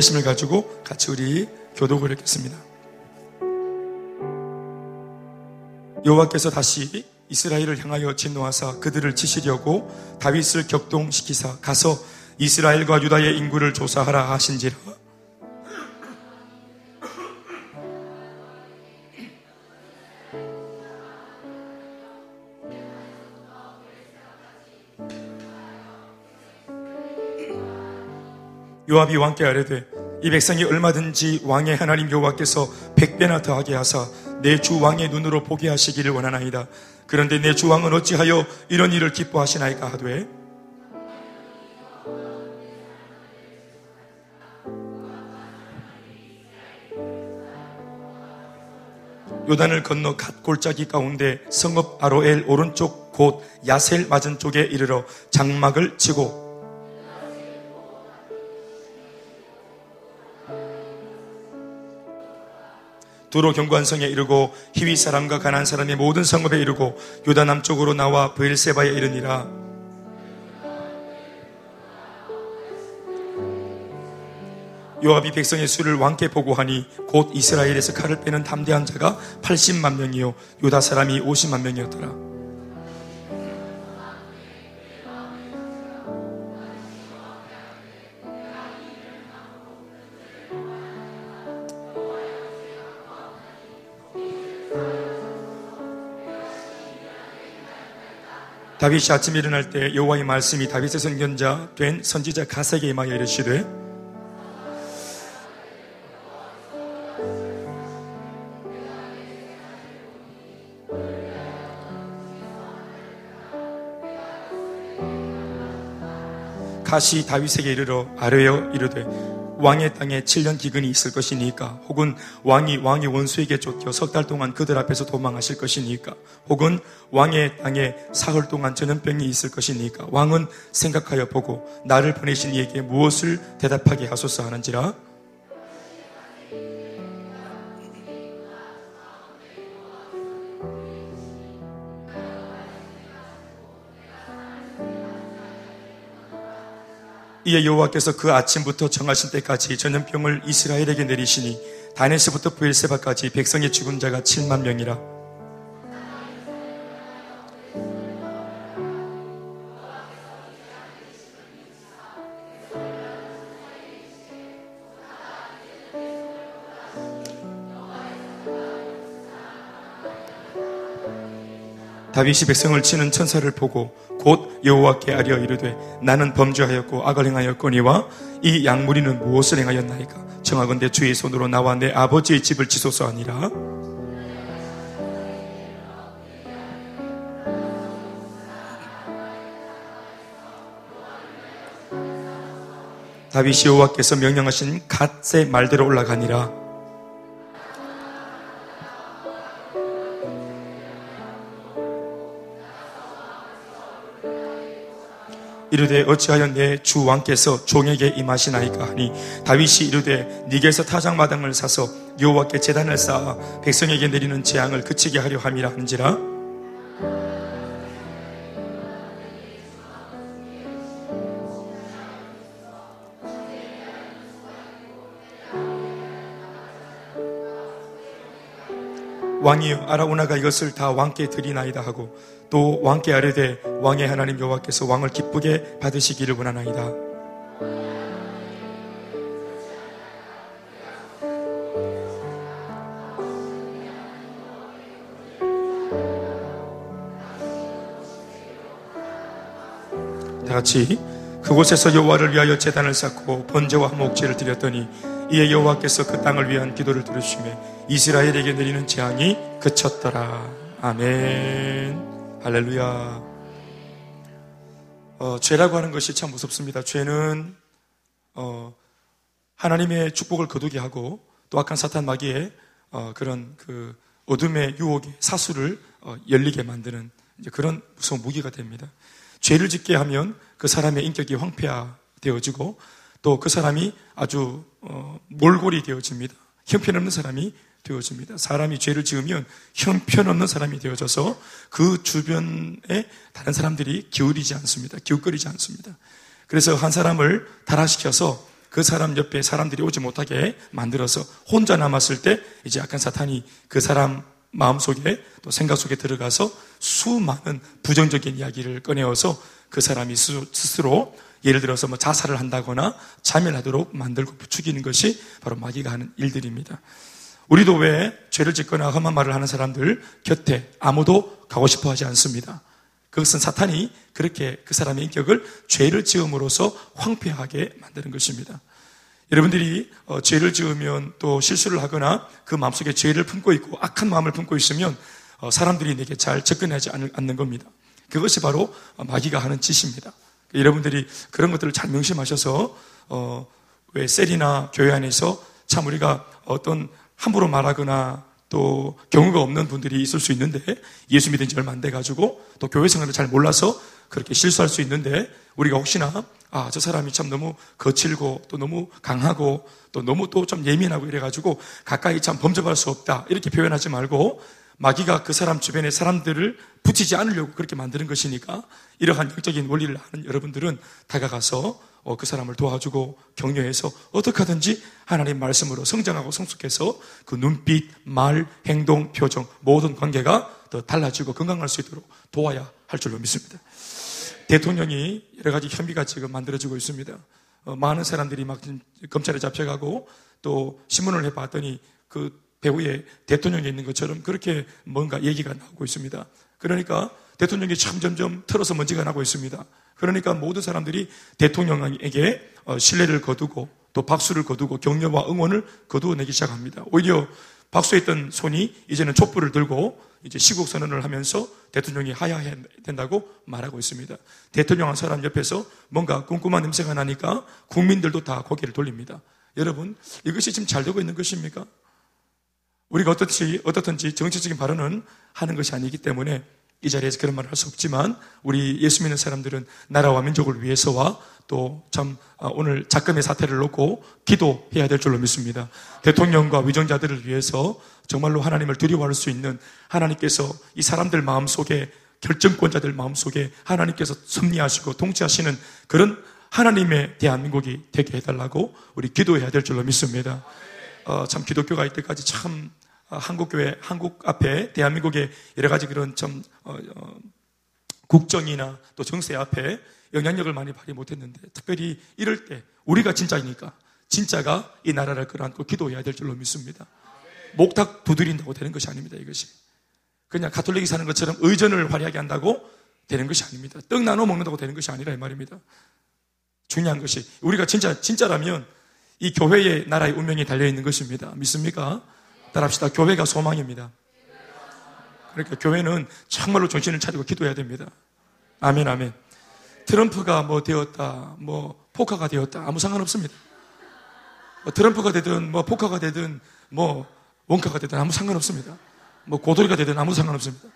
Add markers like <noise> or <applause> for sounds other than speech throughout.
심을 가지고 같이 우리 교독을 했겠습니다. 여호와께서 다시 이스라엘을 향하여 진노하사 그들을 치시려고 다윗을 격동시키사 가서 이스라엘과 유다의 인구를 조사하라 하신지라 요압이 왕께 아뢰되 이 백성이 얼마든지 왕의 하나님 여호와께서 백배나 더하게 하사 내 주 왕의 눈으로 보게 하시기를 원하나이다. 그런데 내 주 왕은 어찌하여 이런 일을 기뻐하시나이까 하되 요단을 건너 갓 골짜기 가운데 성읍 아로엘 오른쪽 곧 야셀 맞은 쪽에 이르러 장막을 치고 두로 경관성에 이르고 히위 사람과 가난 사람의 모든 성읍에 이르고 유다 남쪽으로 나와 브엘세바에 이르니라. 요압이 백성의 수를 왕께 보고하니 곧 이스라엘에서 칼을 빼는 담대한 자가 80만 명이요. 유다 사람이 50만 명이었더라 다윗이 아침에 일어날 때 여호와의 말씀이 다윗의 선견자 된 선지자 가세게 임하여 이르시되 가시 다윗에게 이르러 아뢰어 이르되 왕의 땅에 7년 기근이 있을 것이니까 혹은 왕이 왕의 원수에게 쫓겨 석 달 동안 그들 앞에서 도망하실 것이니까 혹은 왕의 땅에 사흘 동안 전염병이 있을 것이니까 왕은 생각하여 보고 나를 보내신 이에게 무엇을 대답하게 하소서 하는지라 이에 여호와께서 그 아침부터 정하신 때까지 전염병을 이스라엘에게 내리시니 다네스부터 부엘세바까지 백성의 죽은 자가 7만 명이라 다윗이 백성을 치는 천사를 보고 곧 여호와께 아뢰어 이르되 나는 범죄하였고 악을 행하였거니와 이 양무리는 무엇을 행하였나이까? 정하건대 주의 손으로 나와 내 아버지의 집을 지소서 하니라. 다윗이 여호와께서 명령하신 갓의 말대로 올라가니라 이르되 어찌하여 내 주 왕께서 종에게 임하시나이까 하니 다윗이 이르되 네게서 타작 마당을 사서 여호와께 제단을 쌓아 백성에게 내리는 재앙을 그치게 하려 함이라 한지라. 왕이 아라우나가 이것을 다 왕께 드리나이다 하고 또 왕께 아뢰되 왕의 하나님 여호와께서 왕을 기쁘게 받으시기를 원하나이다. 다 같이 그곳에서 여호와를 위하여 제단을 쌓고 번제와 목제를 드렸더니 이에 여호와께서 그 땅을 위한 기도를 들으시며 이스라엘에게 내리는 재앙이 그쳤더라. 아멘. 할렐루야. 어, 죄라고 하는 것이 참 무섭습니다. 죄는 어, 하나님의 축복을 거두게 하고 또 악한 사탄 마귀의 어, 그런 그 어둠의 유혹의 사수를 어, 열리게 만드는 그런 무서운 무기가 됩니다. 죄를 짓게 하면 그 사람의 인격이 황폐화되어지고 또 그 사람이 아주 어, 몰골이 되어집니다. 형편없는 사람이 되어집니다. 사람이 죄를 지으면 형편없는 사람이 되어져서 그 주변에 다른 사람들이 기울이지 않습니다. 기웃거리지 않습니다. 그래서 한 사람을 타락시켜서 그 사람 옆에 사람들이 오지 못하게 만들어서 혼자 남았을 때 이제 약간 사탄이 그 사람 마음 속에 또 생각 속에 들어가서 수많은 부정적인 이야기를 꺼내어서 그 사람이 스스로 예를 들어서 뭐 자살을 한다거나 자멸하도록 만들고 부추기는 것이 바로 마귀가 하는 일들입니다. 우리도 왜 죄를 짓거나 험한 말을 하는 사람들 곁에 아무도 가고 싶어 하지 않습니다. 그것은 사탄이 그렇게 그 사람의 인격을 죄를 지음으로써 황폐하게 만드는 것입니다. 여러분들이 어, 죄를 지으면 또 실수를 하거나 그 마음속에 죄를 품고 있고 악한 마음을 품고 있으면 어, 사람들이 내게 잘 접근하지 않는 겁니다. 그것이 바로 마귀가 하는 짓입니다. 여러분들이 그런 것들을 잘 명심하셔서 어, 왜 셀이나 교회 안에서 참 우리가 어떤 함부로 말하거나 또 경우가 없는 분들이 있을 수 있는데 예수 믿은 지 얼마 안 돼 가지고 또 교회 생활을 잘 몰라서 그렇게 실수할 수 있는데 우리가 혹시나 아, 저 사람이 참 너무 거칠고 또 너무 강하고 또 너무 또 좀 예민하고 이래 가지고 가까이 참 범접할 수 없다. 이렇게 표현하지 말고 마귀가 그 사람 주변의 사람들을 붙이지 않으려고 그렇게 만드는 것이니까 이러한 영적인 원리를 아는 여러분들은 다가가서 어, 그 사람을 도와주고 격려해서 어떻게 하든지 하나님 말씀으로 성장하고 성숙해서 그 눈빛, 말, 행동, 표정 모든 관계가 더 달라지고 건강할 수 있도록 도와야 할 줄로 믿습니다. 대통령이 여러 가지 혐의가 지금 만들어지고 있습니다. 어, 많은 사람들이 막 검찰에 잡혀가고 또 신문을 해봤더니 그 배후에 대통령이 있는 것처럼 그렇게 뭔가 얘기가 나오고 있습니다. 그러니까 대통령이 참 점점 틀어서 먼지가 나고 있습니다. 그러니까 모든 사람들이 대통령에게 어, 신뢰를 거두고 또 박수를 거두고 격려와 응원을 거두어내기 시작합니다. 오히려 박수했던 손이 이제는 촛불을 들고 이제 시국 선언을 하면서 대통령이 하야해야 된다고 말하고 있습니다. 대통령 한 사람 옆에서 뭔가 꼼꼼한 냄새가 나니까 국민들도 다 고개를 돌립니다. 여러분, 이것이 지금 잘 되고 있는 것입니까? 우리가 어떻지, 어떻든지 정치적인 발언은 하는 것이 아니기 때문에 이 자리에서 그런 말을 할 수 없지만 우리 예수 믿는 사람들은 나라와 민족을 위해서와 또참 아, 오늘 작금의 사태를 놓고 기도해야 될 줄로 믿습니다. 대통령과 위정자들을 위해서 정말로 하나님을 두려워할 수 있는 하나님께서 이 사람들 마음 속에 결정권자들 마음 속에 하나님께서 섭리하시고 통치하시는 그런 하나님의 대한민국이 되게 해달라고 우리 기도해야 될 줄로 믿습니다. 어, 참 기독교가 이때까지 참 어, 한국 교회, 한국 앞에 대한민국의 여러 가지 그런 좀 어, 어, 국정이나 또 정세 앞에 영향력을 많이 발휘 못했는데 특별히 이럴 때 우리가 진짜이니까 진짜가 이 나라를 끌어안고 기도해야 될 줄로 믿습니다. 목탁 두드린다고 되는 것이 아닙니다. 이것이 그냥 가톨릭이 사는 것처럼 의전을 화려하게 한다고 되는 것이 아닙니다. 떡 나눠 먹는다고 되는 것이 아니라 이 말입니다. 중요한 것이 우리가 진짜 진짜라면 이 교회의 나라의 운명이 달려 있는 것입니다. 믿습니까? 따라합시다. 교회가 소망입니다. 그러니까 교회는 정말로 정신을 차리고 기도해야 됩니다. 아멘, 아멘. 트럼프가 뭐 되었다, 뭐 포카가 되었다, 아무 상관없습니다. 뭐 트럼프가 되든, 뭐 포카가 되든, 뭐 원카가 되든 아무 상관없습니다. 뭐 고돌이가 되든 아무 상관없습니다.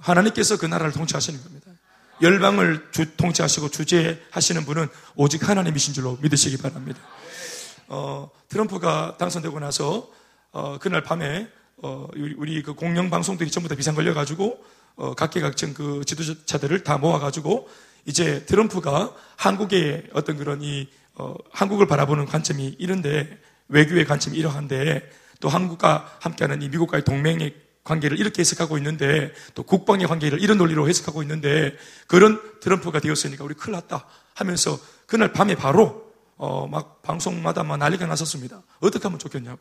하나님께서 그 나라를 통치하시는 겁니다. 열방을 주, 통치하시고 주재하시는 분은 오직 하나님이신 줄로 믿으시기 바랍니다. 어, 트럼프가 당선되고 나서 어, 그날 밤에 어, 우리 그 공영 방송들이 전부 다 비상 걸려가지고 어, 각계각층 그 지도자들을 다 모아가지고 이제 트럼프가 한국의 어떤 그런 이 어, 한국을 바라보는 관점이 이런데 외교의 관점이 이러한데 또 한국과 함께하는 이 미국과의 동맹의 관계를 이렇게 해석하고 있는데 또 국방의 관계를 이런 논리로 해석하고 있는데 그런 트럼프가 되었으니까 우리 큰일 났다 하면서 그날 밤에 바로 어, 막 방송마다 막 난리가 났었습니다. 어떻게 하면 좋겠냐고.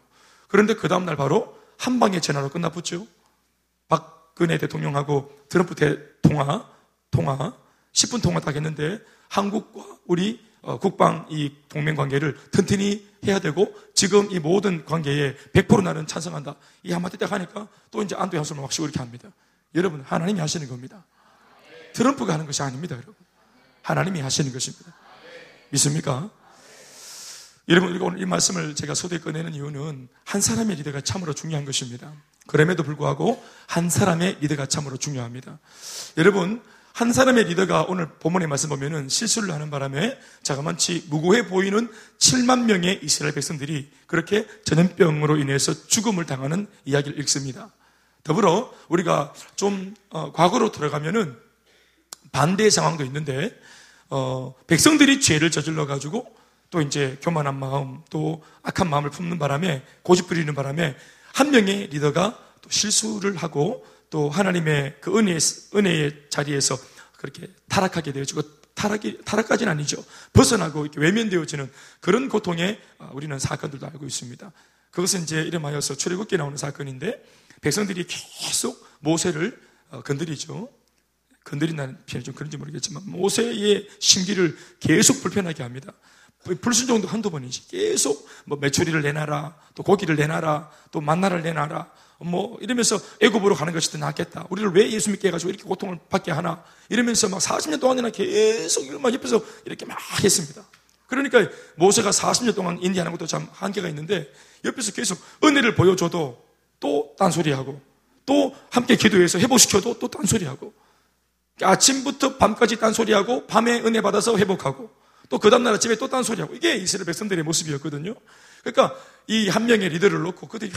그런데 그 다음날 바로 한 방의 전화로 끝나붙죠. 박근혜 대통령하고 트럼프 대 통화, 통화, 10분 통화 딱 했는데 한국과 우리 어, 국방 이 동맹 관계를 튼튼히 해야 되고 지금 이 모든 관계에 100% 나는 찬성한다. 이 한마디 딱 하니까 또 이제 안도의 한숨을 막 쉬고 이렇게 합니다. 여러분, 하나님이 하시는 겁니다. 트럼프가 하는 것이 아닙니다, 여러분. 하나님이 하시는 것입니다. 믿습니까? 여러분, 오늘 이 말씀을 제가 소대 꺼내는 이유는 한 사람의 리더가 참으로 중요한 것입니다. 그럼에도 불구하고 한 사람의 리더가 참으로 중요합니다. 여러분, 한 사람의 리더가 오늘 본문의 말씀 보면은 실수를 하는 바람에 자그만치 무고해 보이는 7만 명의 이스라엘 백성들이 그렇게 전염병으로 인해서 죽음을 당하는 이야기를 읽습니다. 더불어 우리가 좀 어, 과거로 들어가면은 반대의 상황도 있는데 어, 백성들이 죄를 저질러 가지고 또 이제 교만한 마음, 또 악한 마음을 품는 바람에 고집 부리는 바람에 한 명의 리더가 또 실수를 하고 또 하나님의 그 은혜의, 은혜의 자리에서 그렇게 타락하게 되어지고 타락이, 타락까지는 아니죠. 벗어나고 이렇게 외면되어지는 그런 고통에 아, 우리는 사건들도 알고 있습니다. 그것은 이제 이름하여서 출애굽기에 나오는 사건인데 백성들이 계속 모세를 어, 건드리죠. 건드린다는 표현이 좀 그런지 모르겠지만 모세의 심기를 계속 불편하게 합니다. 불순종도 한두 번이지. 계속 뭐 메추리를 내놔라, 또 고기를 내놔라, 또 만나를 내놔라, 뭐 이러면서 애굽으로 가는 것이 더 낫겠다. 우리를 왜 예수 믿게 해가지고 이렇게 고통을 받게 하나? 이러면서 막 40년 동안이나 계속 막 옆에서 이렇게 막 했습니다. 그러니까 모세가 40년 동안 인디하는 것도 참 한계가 있는데 옆에서 계속 은혜를 보여줘도 또 딴소리하고 또 함께 기도해서 회복시켜도 또 딴소리하고 아침부터 밤까지 딴소리하고 밤에 은혜 받아서 회복하고 또 그 다음날 아침에 또 딴 소리하고 이게 이스라엘 백성들의 모습이었거든요. 그러니까 이 한 명의 리더를 놓고 그들이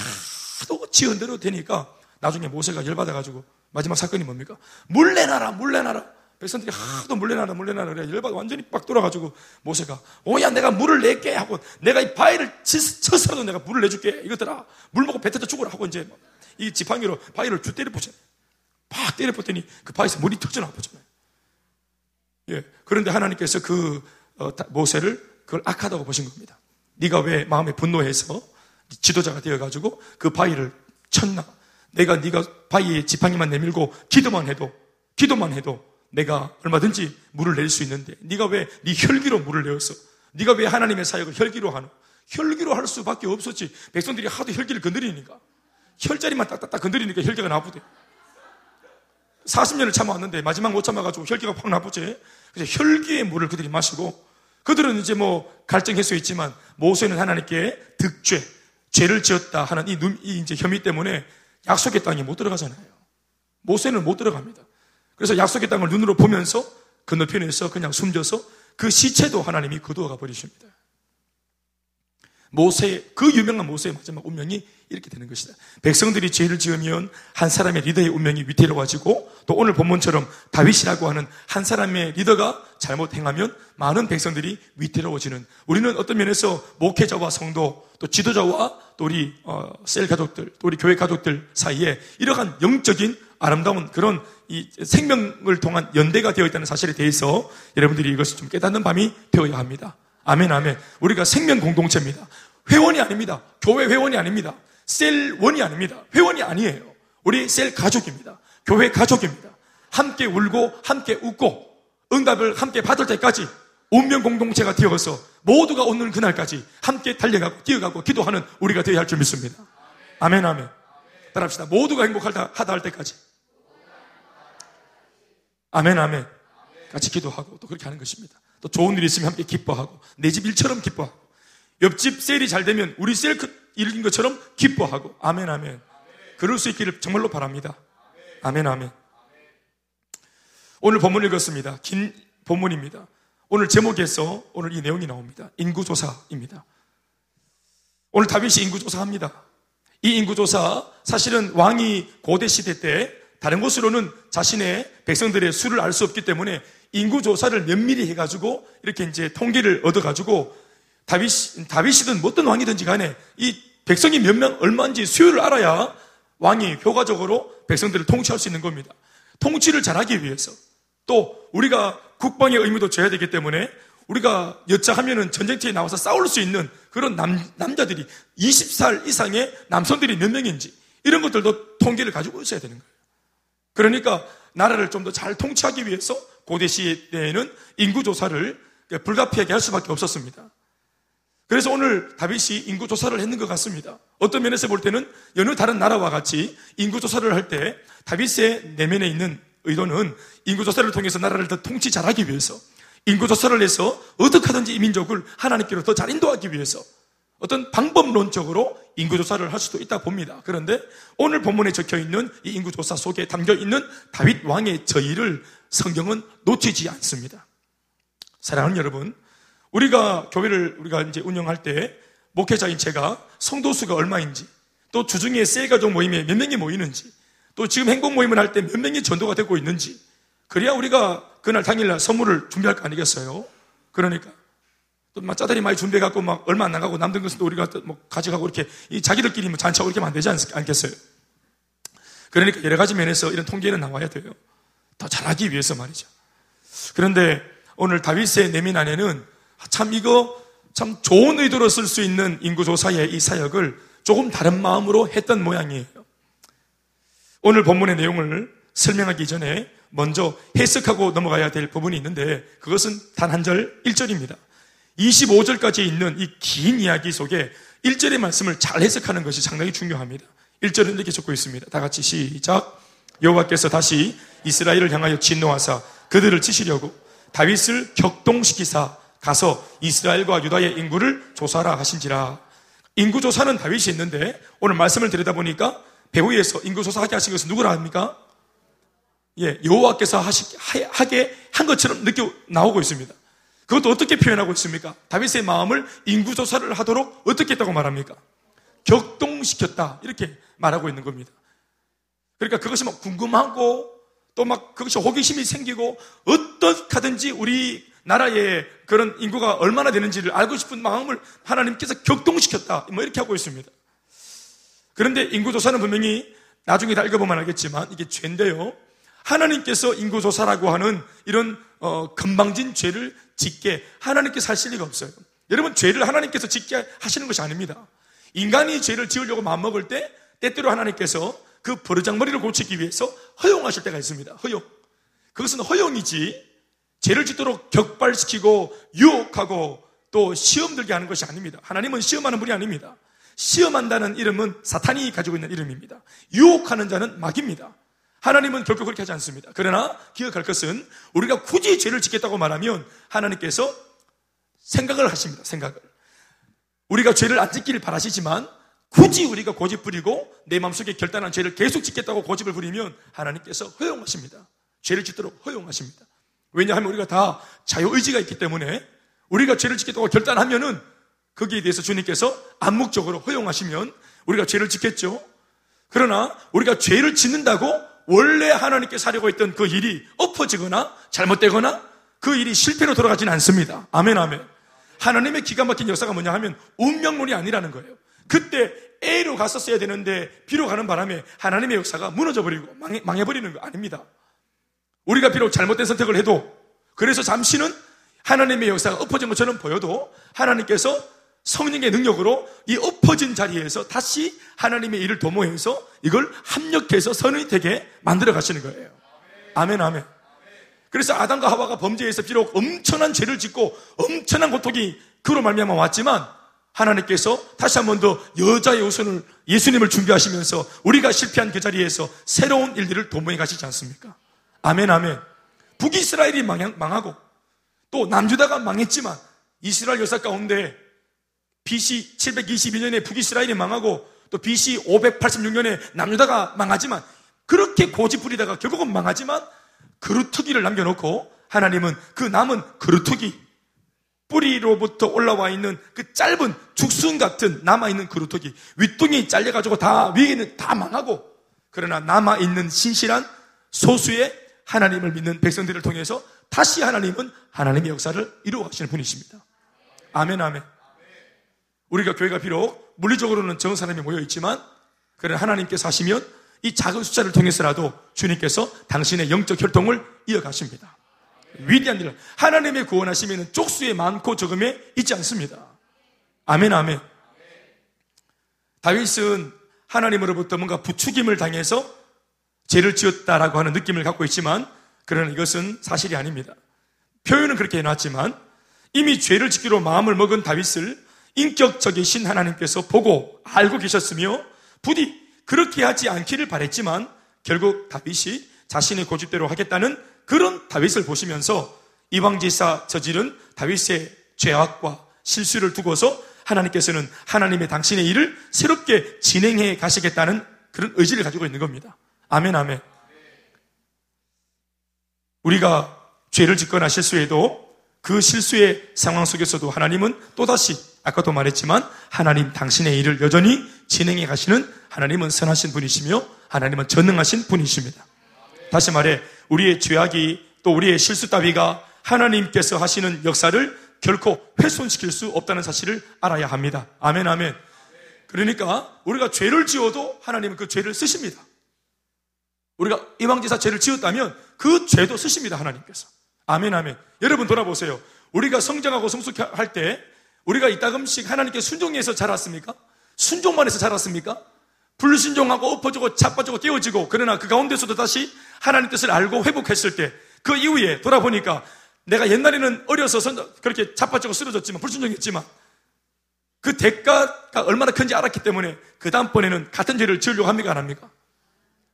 하도 지은 대로 되니까 나중에 모세가 열받아가지고 마지막 사건이 뭡니까? 물 내놔라, 물 내놔라. 백성들이 하도 물내놔라, 물내놔라. 그래. 열받아 완전히 빡 돌아가지고 모세가, 오야, 내가 물을 낼게 하고 내가 이 바위를 쳐서라도 내가 물을 내줄게. 이것들아, 물 먹고 뱉어져 죽으라 하고 이제 이 지팡이로 바위를 쭉 때려보잖아요. 팍 때려봤더니 그 바위에서 물이 터져나와 보잖아요. 예. 그런데 하나님께서 그 어, 모세를 그걸 악하다고 보신 겁니다. 네가 왜 마음에 분노해서 지도자가 되어가지고 그 바위를 쳤나? 내가 네가 바위에 지팡이만 내밀고 기도만 해도 기도만 해도 내가 얼마든지 물을 낼 수 있는데 네가 왜 네 혈기로 물을 내었어? 네가 왜 하나님의 사역을 혈기로 하노? 혈기로 할 수밖에 없었지. 백성들이 하도 혈기를 건드리니까 혈자리만 딱딱딱 건드리니까 혈기가 나쁘대. 40년을 참아왔는데 마지막 못 참아가지고 혈기가 확 나쁘지. 그래서 혈기의 물을 그들이 마시고 그들은 이제 뭐 갈등할 수 있지만 모세는 하나님께 득죄, 죄를 지었다 하는 이, 눈, 이 이제 혐의 때문에 약속의 땅에 못 들어가잖아요. 모세는 못 들어갑니다. 그래서 약속의 땅을 눈으로 보면서 건너편에서 그냥 숨져서 그 시체도 하나님이 거두어가 버리십니다. 모세, 그 유명한 모세의 마지막 운명이 이렇게 되는 것이다. 백성들이 죄를 지으면 한 사람의 리더의 운명이 위태로워지고 또 오늘 본문처럼 다윗이라고 하는 한 사람의 리더가 잘못 행하면 많은 백성들이 위태로워지는 우리는 어떤 면에서 목회자와 성도 또 지도자와 또 우리 어, 셀 가족들 또 우리 교회 가족들 사이에 이러한 영적인 아름다운 그런 이 생명을 통한 연대가 되어 있다는 사실에 대해서 여러분들이 이것을 좀 깨닫는 밤이 되어야 합니다. 아멘, 아멘. 우리가 생명 공동체입니다. 회원이 아닙니다. 교회 회원이 아닙니다. 셀원이 아닙니다. 회원이 아니에요. 우리 셀 가족입니다. 교회 가족입니다. 함께 울고 함께 웃고 응답을 함께 받을 때까지 운명 공동체가 되어서 모두가 오는 그날까지 함께 달려가고 뛰어가고 기도하는 우리가 되어야 할 줄 믿습니다. 아멘, 아멘. 따라합시다. 모두가 행복하다 하다 할 때까지. 아멘, 아멘. 같이 기도하고 또 그렇게 하는 것입니다. 또 좋은 일이 있으면 함께 기뻐하고 내 집 일처럼 기뻐하고 옆집 셀이 잘 되면 우리 셀 일인 것처럼 기뻐하고 아멘 아멘. 그럴 수 있기를 정말로 바랍니다. 아멘 아멘. 오늘 본문 읽었습니다. 긴 본문입니다. 오늘 제목에서 오늘 이 내용이 나옵니다. 인구조사입니다. 오늘 다윗이 인구조사합니다. 이 인구조사 사실은 왕이 고대 시대 때 다른 곳으로는 자신의 백성들의 수를 알 수 없기 때문에 인구 조사를 면밀히 해가지고 이렇게 이제 통계를 얻어가지고 다윗, 다윗이든 뭐 어떤 왕이든지 간에 이 백성이 몇 명 얼마인지 수요를 알아야 왕이 효과적으로 백성들을 통치할 수 있는 겁니다. 통치를 잘하기 위해서 또 우리가 국방의 의무도 져야 되기 때문에 우리가 여차하면은 전쟁터에 나와서 싸울 수 있는 그런 남, 남자들이 20살 이상의 남성들이 몇 명인지 이런 것들도 통계를 가지고 있어야 되는 거예요. 그러니까 나라를 좀 더 잘 통치하기 위해서 고대 시대에는 인구 조사를 불가피하게 할 수밖에 없었습니다. 그래서 오늘 다윗이 인구 조사를 했는 것 같습니다. 어떤 면에서 볼 때는 여느 다른 나라와 같이 인구 조사를 할 때 다윗의 내면에 있는 의도는 인구 조사를 통해서 나라를 더 통치 잘하기 위해서 인구 조사를 해서 어떻게 하든지 이 민족을 하나님께로 더 잘 인도하기 위해서 어떤 방법론적으로 인구조사를 할 수도 있다 봅니다. 그런데 오늘 본문에 적혀 있는 이 인구조사 속에 담겨 있는 다윗 왕의 저희를 성경은 놓치지 않습니다. 사랑하는 여러분, 우리가 교회를 우리가 이제 운영할 때 목회자인 제가 성도 수가 얼마인지 또 주중에 셀가족 모임에 몇 명이 모이는지 또 지금 행복 모임을 할 때 몇 명이 전도가 되고 있는지 그래야 우리가 그날 당일날 선물을 준비할 거 아니겠어요? 그러니까 또막 짜다리 많이 준비해 갖고 막 얼마 안 나가고 남들 것은 또 우리가 뭐 가져가고 이렇게 이 자기들끼리 뭐 잔치하고 이렇게 하면 안 되지 않겠어요? 그러니까 여러 가지 면에서 이런 통계는 나와야 돼요. 더 잘하기 위해서 말이죠. 그런데 오늘 다윗의 내민 안에는 참 이거 참 좋은 의도로 쓸 수 있는 인구조사의 이 사역을 조금 다른 마음으로 했던 모양이에요. 오늘 본문의 내용을 설명하기 전에 먼저 해석하고 넘어가야 될 부분이 있는데 그것은 단 한 절 1절입니다. 25절까지 있는 이 긴 이야기 속에 1절의 말씀을 잘 해석하는 것이 상당히 중요합니다. 1절은 이렇게 적고 있습니다. 다 같이 시작. 여호와께서 다시 이스라엘을 향하여 진노하사 그들을 치시려고 다윗을 격동시키사 가서 이스라엘과 유다의 인구를 조사라 하신지라. 인구 조사는 다윗이 했는데 오늘 말씀을 들여다보니까 배후에서 인구 조사하게 하신 것은 누구라 합니까? 예, 여호와께서 하시, 하게 한 것처럼 느껴 나오고 있습니다. 그것도 어떻게 표현하고 있습니까? 다윗의 마음을 인구 조사를 하도록 어떻게 했다고 말합니까? 격동시켰다 이렇게 말하고 있는 겁니다. 그러니까 그것이 막 궁금하고 또 막 그것이 호기심이 생기고 어떻게든지 우리 나라의 그런 인구가 얼마나 되는지를 알고 싶은 마음을 하나님께서 격동시켰다. 뭐 이렇게 하고 있습니다. 그런데 인구조사는 분명히 나중에 다 읽어보면 알겠지만 이게 죄인데요. 하나님께서 인구조사라고 하는 이런 어, 금방진 죄를 짓게 하나님께서 하실 리가 없어요. 여러분 죄를 하나님께서 짓게 하시는 것이 아닙니다. 인간이 죄를 지으려고 마음먹을 때 때때로 하나님께서 그 버르장머리를 고치기 위해서 허용하실 때가 있습니다. 허용. 그것은 허용이지 죄를 짓도록 격발시키고 유혹하고 또 시험 들게 하는 것이 아닙니다. 하나님은 시험하는 분이 아닙니다. 시험한다는 이름은 사탄이 가지고 있는 이름입니다. 유혹하는 자는 마귀입니다. 하나님은 결코 그렇게 하지 않습니다. 그러나 기억할 것은 우리가 굳이 죄를 짓겠다고 말하면 하나님께서 생각을 하십니다. 생각을. 우리가 죄를 안 짓기를 바라시지만 굳이 우리가 고집 부리고 내 마음속에 결단한 죄를 계속 짓겠다고 고집을 부리면 하나님께서 허용하십니다. 죄를 짓도록 허용하십니다. 왜냐하면 우리가 다 자유의지가 있기 때문에 우리가 죄를 짓겠다고 결단하면은 거기에 대해서 주님께서 암묵적으로 허용하시면 우리가 죄를 짓겠죠. 그러나 우리가 죄를 짓는다고 원래 하나님께서 하려고 했던 그 일이 엎어지거나 잘못되거나 그 일이 실패로 돌아가지는 않습니다. 아멘, 아멘. 하나님의 기가 막힌 역사가 뭐냐 하면 운명론이 아니라는 거예요. 그때 A로 갔었어야 되는데 B로 가는 바람에 하나님의 역사가 무너져 버리고 망해, 버리는 거 아닙니다. 우리가 비록 잘못된 선택을 해도 그래서 잠시는 하나님의 역사가 엎어진 것처럼 보여도 하나님께서 성령의 능력으로 이 엎어진 자리에서 다시 하나님의 일을 도모해서 이걸 합력해서 선이 되게 만들어 가시는 거예요. 아멘, 아멘. 그래서 아담과 하와가 범죄해서 비록 엄청난 죄를 짓고 엄청난 고통이 그로 말미암아 왔지만 하나님께서 다시 한 번 더 여자의 우선을 예수님을 준비하시면서 우리가 실패한 그 자리에서 새로운 일들을 도모해 가시지 않습니까? 아멘, 아멘. 북이스라엘이 망하고 또 남주다가 망했지만 이스라엘 역사 가운데 BC 722년에 북이스라엘이 망하고 또 BC 586년에 남유다가 망하지만 그렇게 고집 부리다가 결국은 망하지만 그루터기를 남겨놓고 하나님은 그 남은 그루터기 뿌리로부터 올라와 있는 그 짧은 죽순 같은 남아있는 그루터기 윗둥이 잘려가지고 다 위에는 다 망하고 그러나 남아있는 신실한 소수의 하나님을 믿는 백성들을 통해서 다시 하나님은 하나님의 역사를 이루어 가시는 분이십니다. 아멘, 아멘. 우리가 교회가 비록 물리적으로는 적은 사람이 모여 있지만, 그런 하나님께서 하시면 이 작은 숫자를 통해서라도 주님께서 당신의 영적 혈통을 이어가십니다. 위대한 일을. 하나님의 구원하시면 쪽수에 많고 적음에 있지 않습니다. 아멘, 아멘. 다윗은 하나님으로부터 뭔가 부추김을 당해서 죄를 지었다라고 하는 느낌을 갖고 있지만 그러나 이것은 사실이 아닙니다. 표현은 그렇게 해놨지만 이미 죄를 짓기로 마음을 먹은 다윗을 인격적이신 하나님께서 보고 알고 계셨으며 부디 그렇게 하지 않기를 바랬지만 결국 다윗이 자신의 고집대로 하겠다는 그런 다윗을 보시면서 이방지사 저지른 다윗의 죄악과 실수를 두고서 하나님께서는 하나님의 당신의 일을 새롭게 진행해 가시겠다는 그런 의지를 가지고 있는 겁니다. 아멘, 아멘. 우리가 죄를 짓거나 실수해도 그 실수의 상황 속에서도 하나님은 또다시 아까도 말했지만 하나님 당신의 일을 여전히 진행해 가시는 하나님은 선하신 분이시며 하나님은 전능하신 분이십니다. 다시 말해 우리의 죄악이 또 우리의 실수 따위가 하나님께서 하시는 역사를 결코 훼손시킬 수 없다는 사실을 알아야 합니다. 아멘, 아멘. 그러니까 우리가 죄를 지어도 하나님은 그 죄를 쓰십니다. 우리가 이왕지사 죄를 지었다면 그 죄도 쓰십니다, 하나님께서. 아멘, 아멘. 여러분 돌아보세요. 우리가 성장하고 성숙할 때 우리가 이따금씩 하나님께 순종해서 자랐습니까? 순종만 해서 자랐습니까? 불순종하고 엎어지고 자빠지고 깨어지고 그러나 그 가운데서도 다시 하나님 뜻을 알고 회복했을 때 그 이후에 돌아보니까 내가 옛날에는 어려서 그렇게 자빠지고 쓰러졌지만 불순종했지만 그 대가가 얼마나 큰지 알았기 때문에 그 다음번에는 같은 죄를 지으려고 합니까 안 합니까?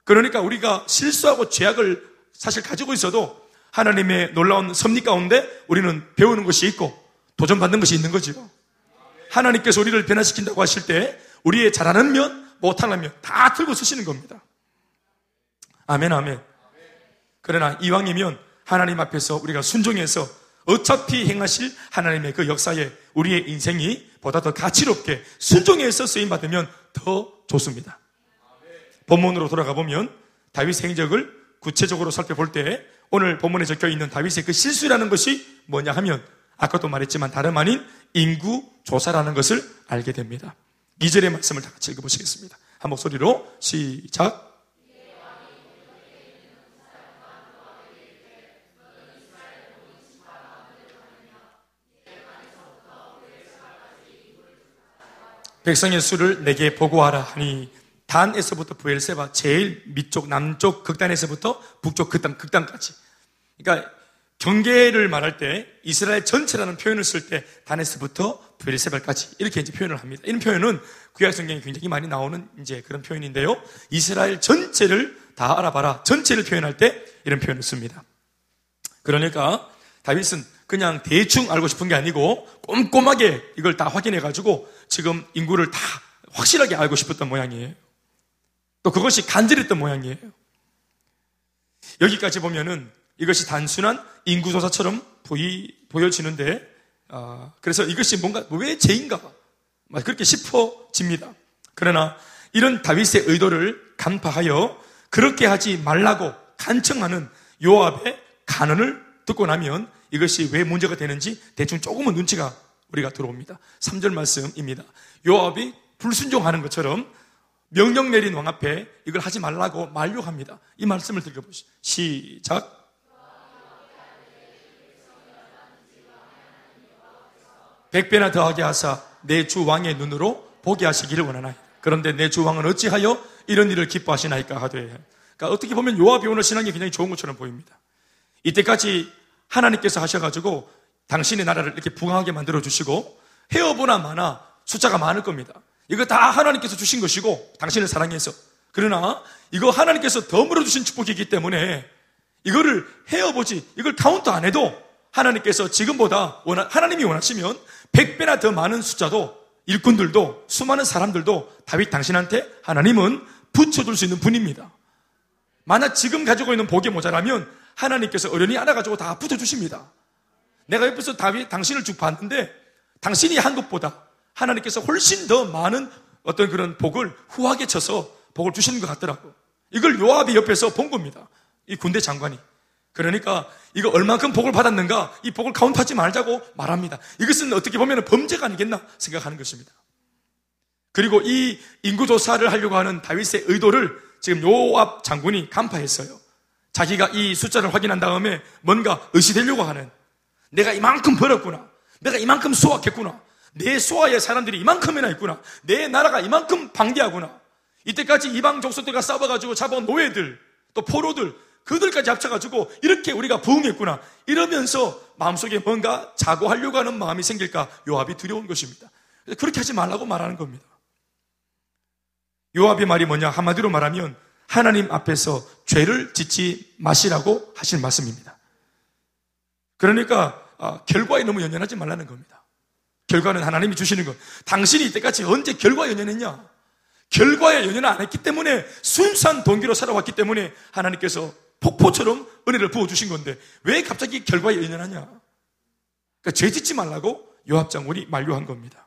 그러니까 우리가 실수하고 죄악을 사실 가지고 있어도 하나님의 놀라운 섭리 가운데 우리는 배우는 것이 있고 도전받는 것이 있는 거죠. 하나님께서 우리를 변화시킨다고 하실 때 우리의 잘하는 면, 못하는 면 다 들고 쓰시는 겁니다. 아멘, 아멘. 그러나 이왕이면 하나님 앞에서 우리가 순종해서 어차피 행하실 하나님의 그 역사에 우리의 인생이 보다 더 가치롭게 순종해서 쓰임 받으면 더 좋습니다. 본문으로 돌아가 보면 다윗의 행적을 구체적으로 살펴볼 때 오늘 본문에 적혀 있는 다윗의 그 실수라는 것이 뭐냐 하면 아까도 말했지만 다름 아닌 인구 조사라는 것을 알게 됩니다. 2절의 말씀을 다 같이 읽어보시겠습니다. 한 목소리로 시작. 백성의 수를 내게 보고하라 하니 단에서부터 부엘세바 제일 밑쪽 남쪽 극단에서부터 북쪽 극단 극단까지. 그러니까 경계를 말할 때 이스라엘 전체라는 표현을 쓸 때 단에서부터 부엘세바까지 이렇게 이제 표현을 합니다. 이런 표현은 구약 성경에 굉장히 많이 나오는 이제 그런 표현인데요. 이스라엘 전체를 다 알아봐라. 전체를 표현할 때 이런 표현을 씁니다. 그러니까 다윗은 그냥 대충 알고 싶은 게 아니고 꼼꼼하게 이걸 다 확인해 가지고 지금 인구를 다 확실하게 알고 싶었던 모양이에요. 또 그것이 간절했던 모양이에요. 여기까지 보면은 이것이 단순한 인구조사처럼 보이, 보여지는데, 아, 그래서 이것이 뭔가, 왜 죄인가? 그렇게 싶어집니다. 그러나 이런 다윗의 의도를 간파하여 그렇게 하지 말라고 간청하는 요압의 간언을 듣고 나면 이것이 왜 문제가 되는지 대충 조금은 눈치가 우리가 들어옵니다. 3절 말씀입니다. 요압이 불순종하는 것처럼 명령 내린 왕 앞에 이걸 하지 말라고 만류합니다. 이 말씀을 들어보시죠. 시작. 백배나 더하게 하사 내 주 왕의 눈으로 보게 하시기를 원하나이. 그런데 내 주 왕은 어찌하여 이런 일을 기뻐하시나이까 하되. 그러니까 어떻게 보면 요압이 오늘 신앙이 굉장히 좋은 것처럼 보입니다. 이때까지 하나님께서 하셔가지고 당신의 나라를 이렇게 부강하게 만들어 주시고 헤어보나 마나 숫자가 많을 겁니다. 이거 다 하나님께서 주신 것이고 당신을 사랑해서 그러나 이거 하나님께서 덤으로 주신 축복이기 때문에 이거를 헤어보지 이걸 카운트 안 해도 하나님께서 지금보다 원하, 하나님이 원하시면 100배나 더 많은 숫자도 일꾼들도 수많은 사람들도 다윗 당신한테 하나님은 붙여줄 수 있는 분입니다. 만약 지금 가지고 있는 복이 모자라면 하나님께서 어련히 안아가지고 다 붙여주십니다. 내가 옆에서 다윗 당신을 쭉 봤는데 당신이 한 것보다 하나님께서 훨씬 더 많은 어떤 그런 복을 후하게 쳐서 복을 주시는 것 같더라고. 이걸 요압이 옆에서 본 겁니다. 이 군대 장관이. 그러니까 이거 얼만큼 복을 받았는가 이 복을 카운트하지 말자고 말합니다. 이것은 어떻게 보면 범죄가 아니겠나 생각하는 것입니다. 그리고 이 인구 조사를 하려고 하는 다윗의 의도를 지금 요압 장군이 간파했어요. 자기가 이 숫자를 확인한 다음에 뭔가 의시되려고 하는 내가 이만큼 벌었구나. 내가 이만큼 수확했구나. 내 소아의 사람들이 이만큼이나 있구나. 내 나라가 이만큼 방대하구나. 이때까지 이방 족속들과 싸워가지고 잡아온 노예들, 또 포로들, 그들까지 합쳐가지고 이렇게 우리가 부흥했구나. 이러면서 마음속에 뭔가 자고하려고 하는 마음이 생길까 요압이 두려운 것입니다. 그렇게 하지 말라고 말하는 겁니다. 요압의 말이 뭐냐? 한마디로 말하면 하나님 앞에서 죄를 짓지 마시라고 하신 말씀입니다. 그러니까 아, 결과에 너무 연연하지 말라는 겁니다. 결과는 하나님이 주시는 것. 당신이 이때까지 언제 결과 연연했냐? 결과에 연연을 안 했기 때문에 순수한 동기로 살아왔기 때문에 하나님께서 폭포처럼 은혜를 부어주신 건데 왜 갑자기 결과에 연연하냐? 그러니까 죄 짓지 말라고 요합 장군이 만류한 겁니다.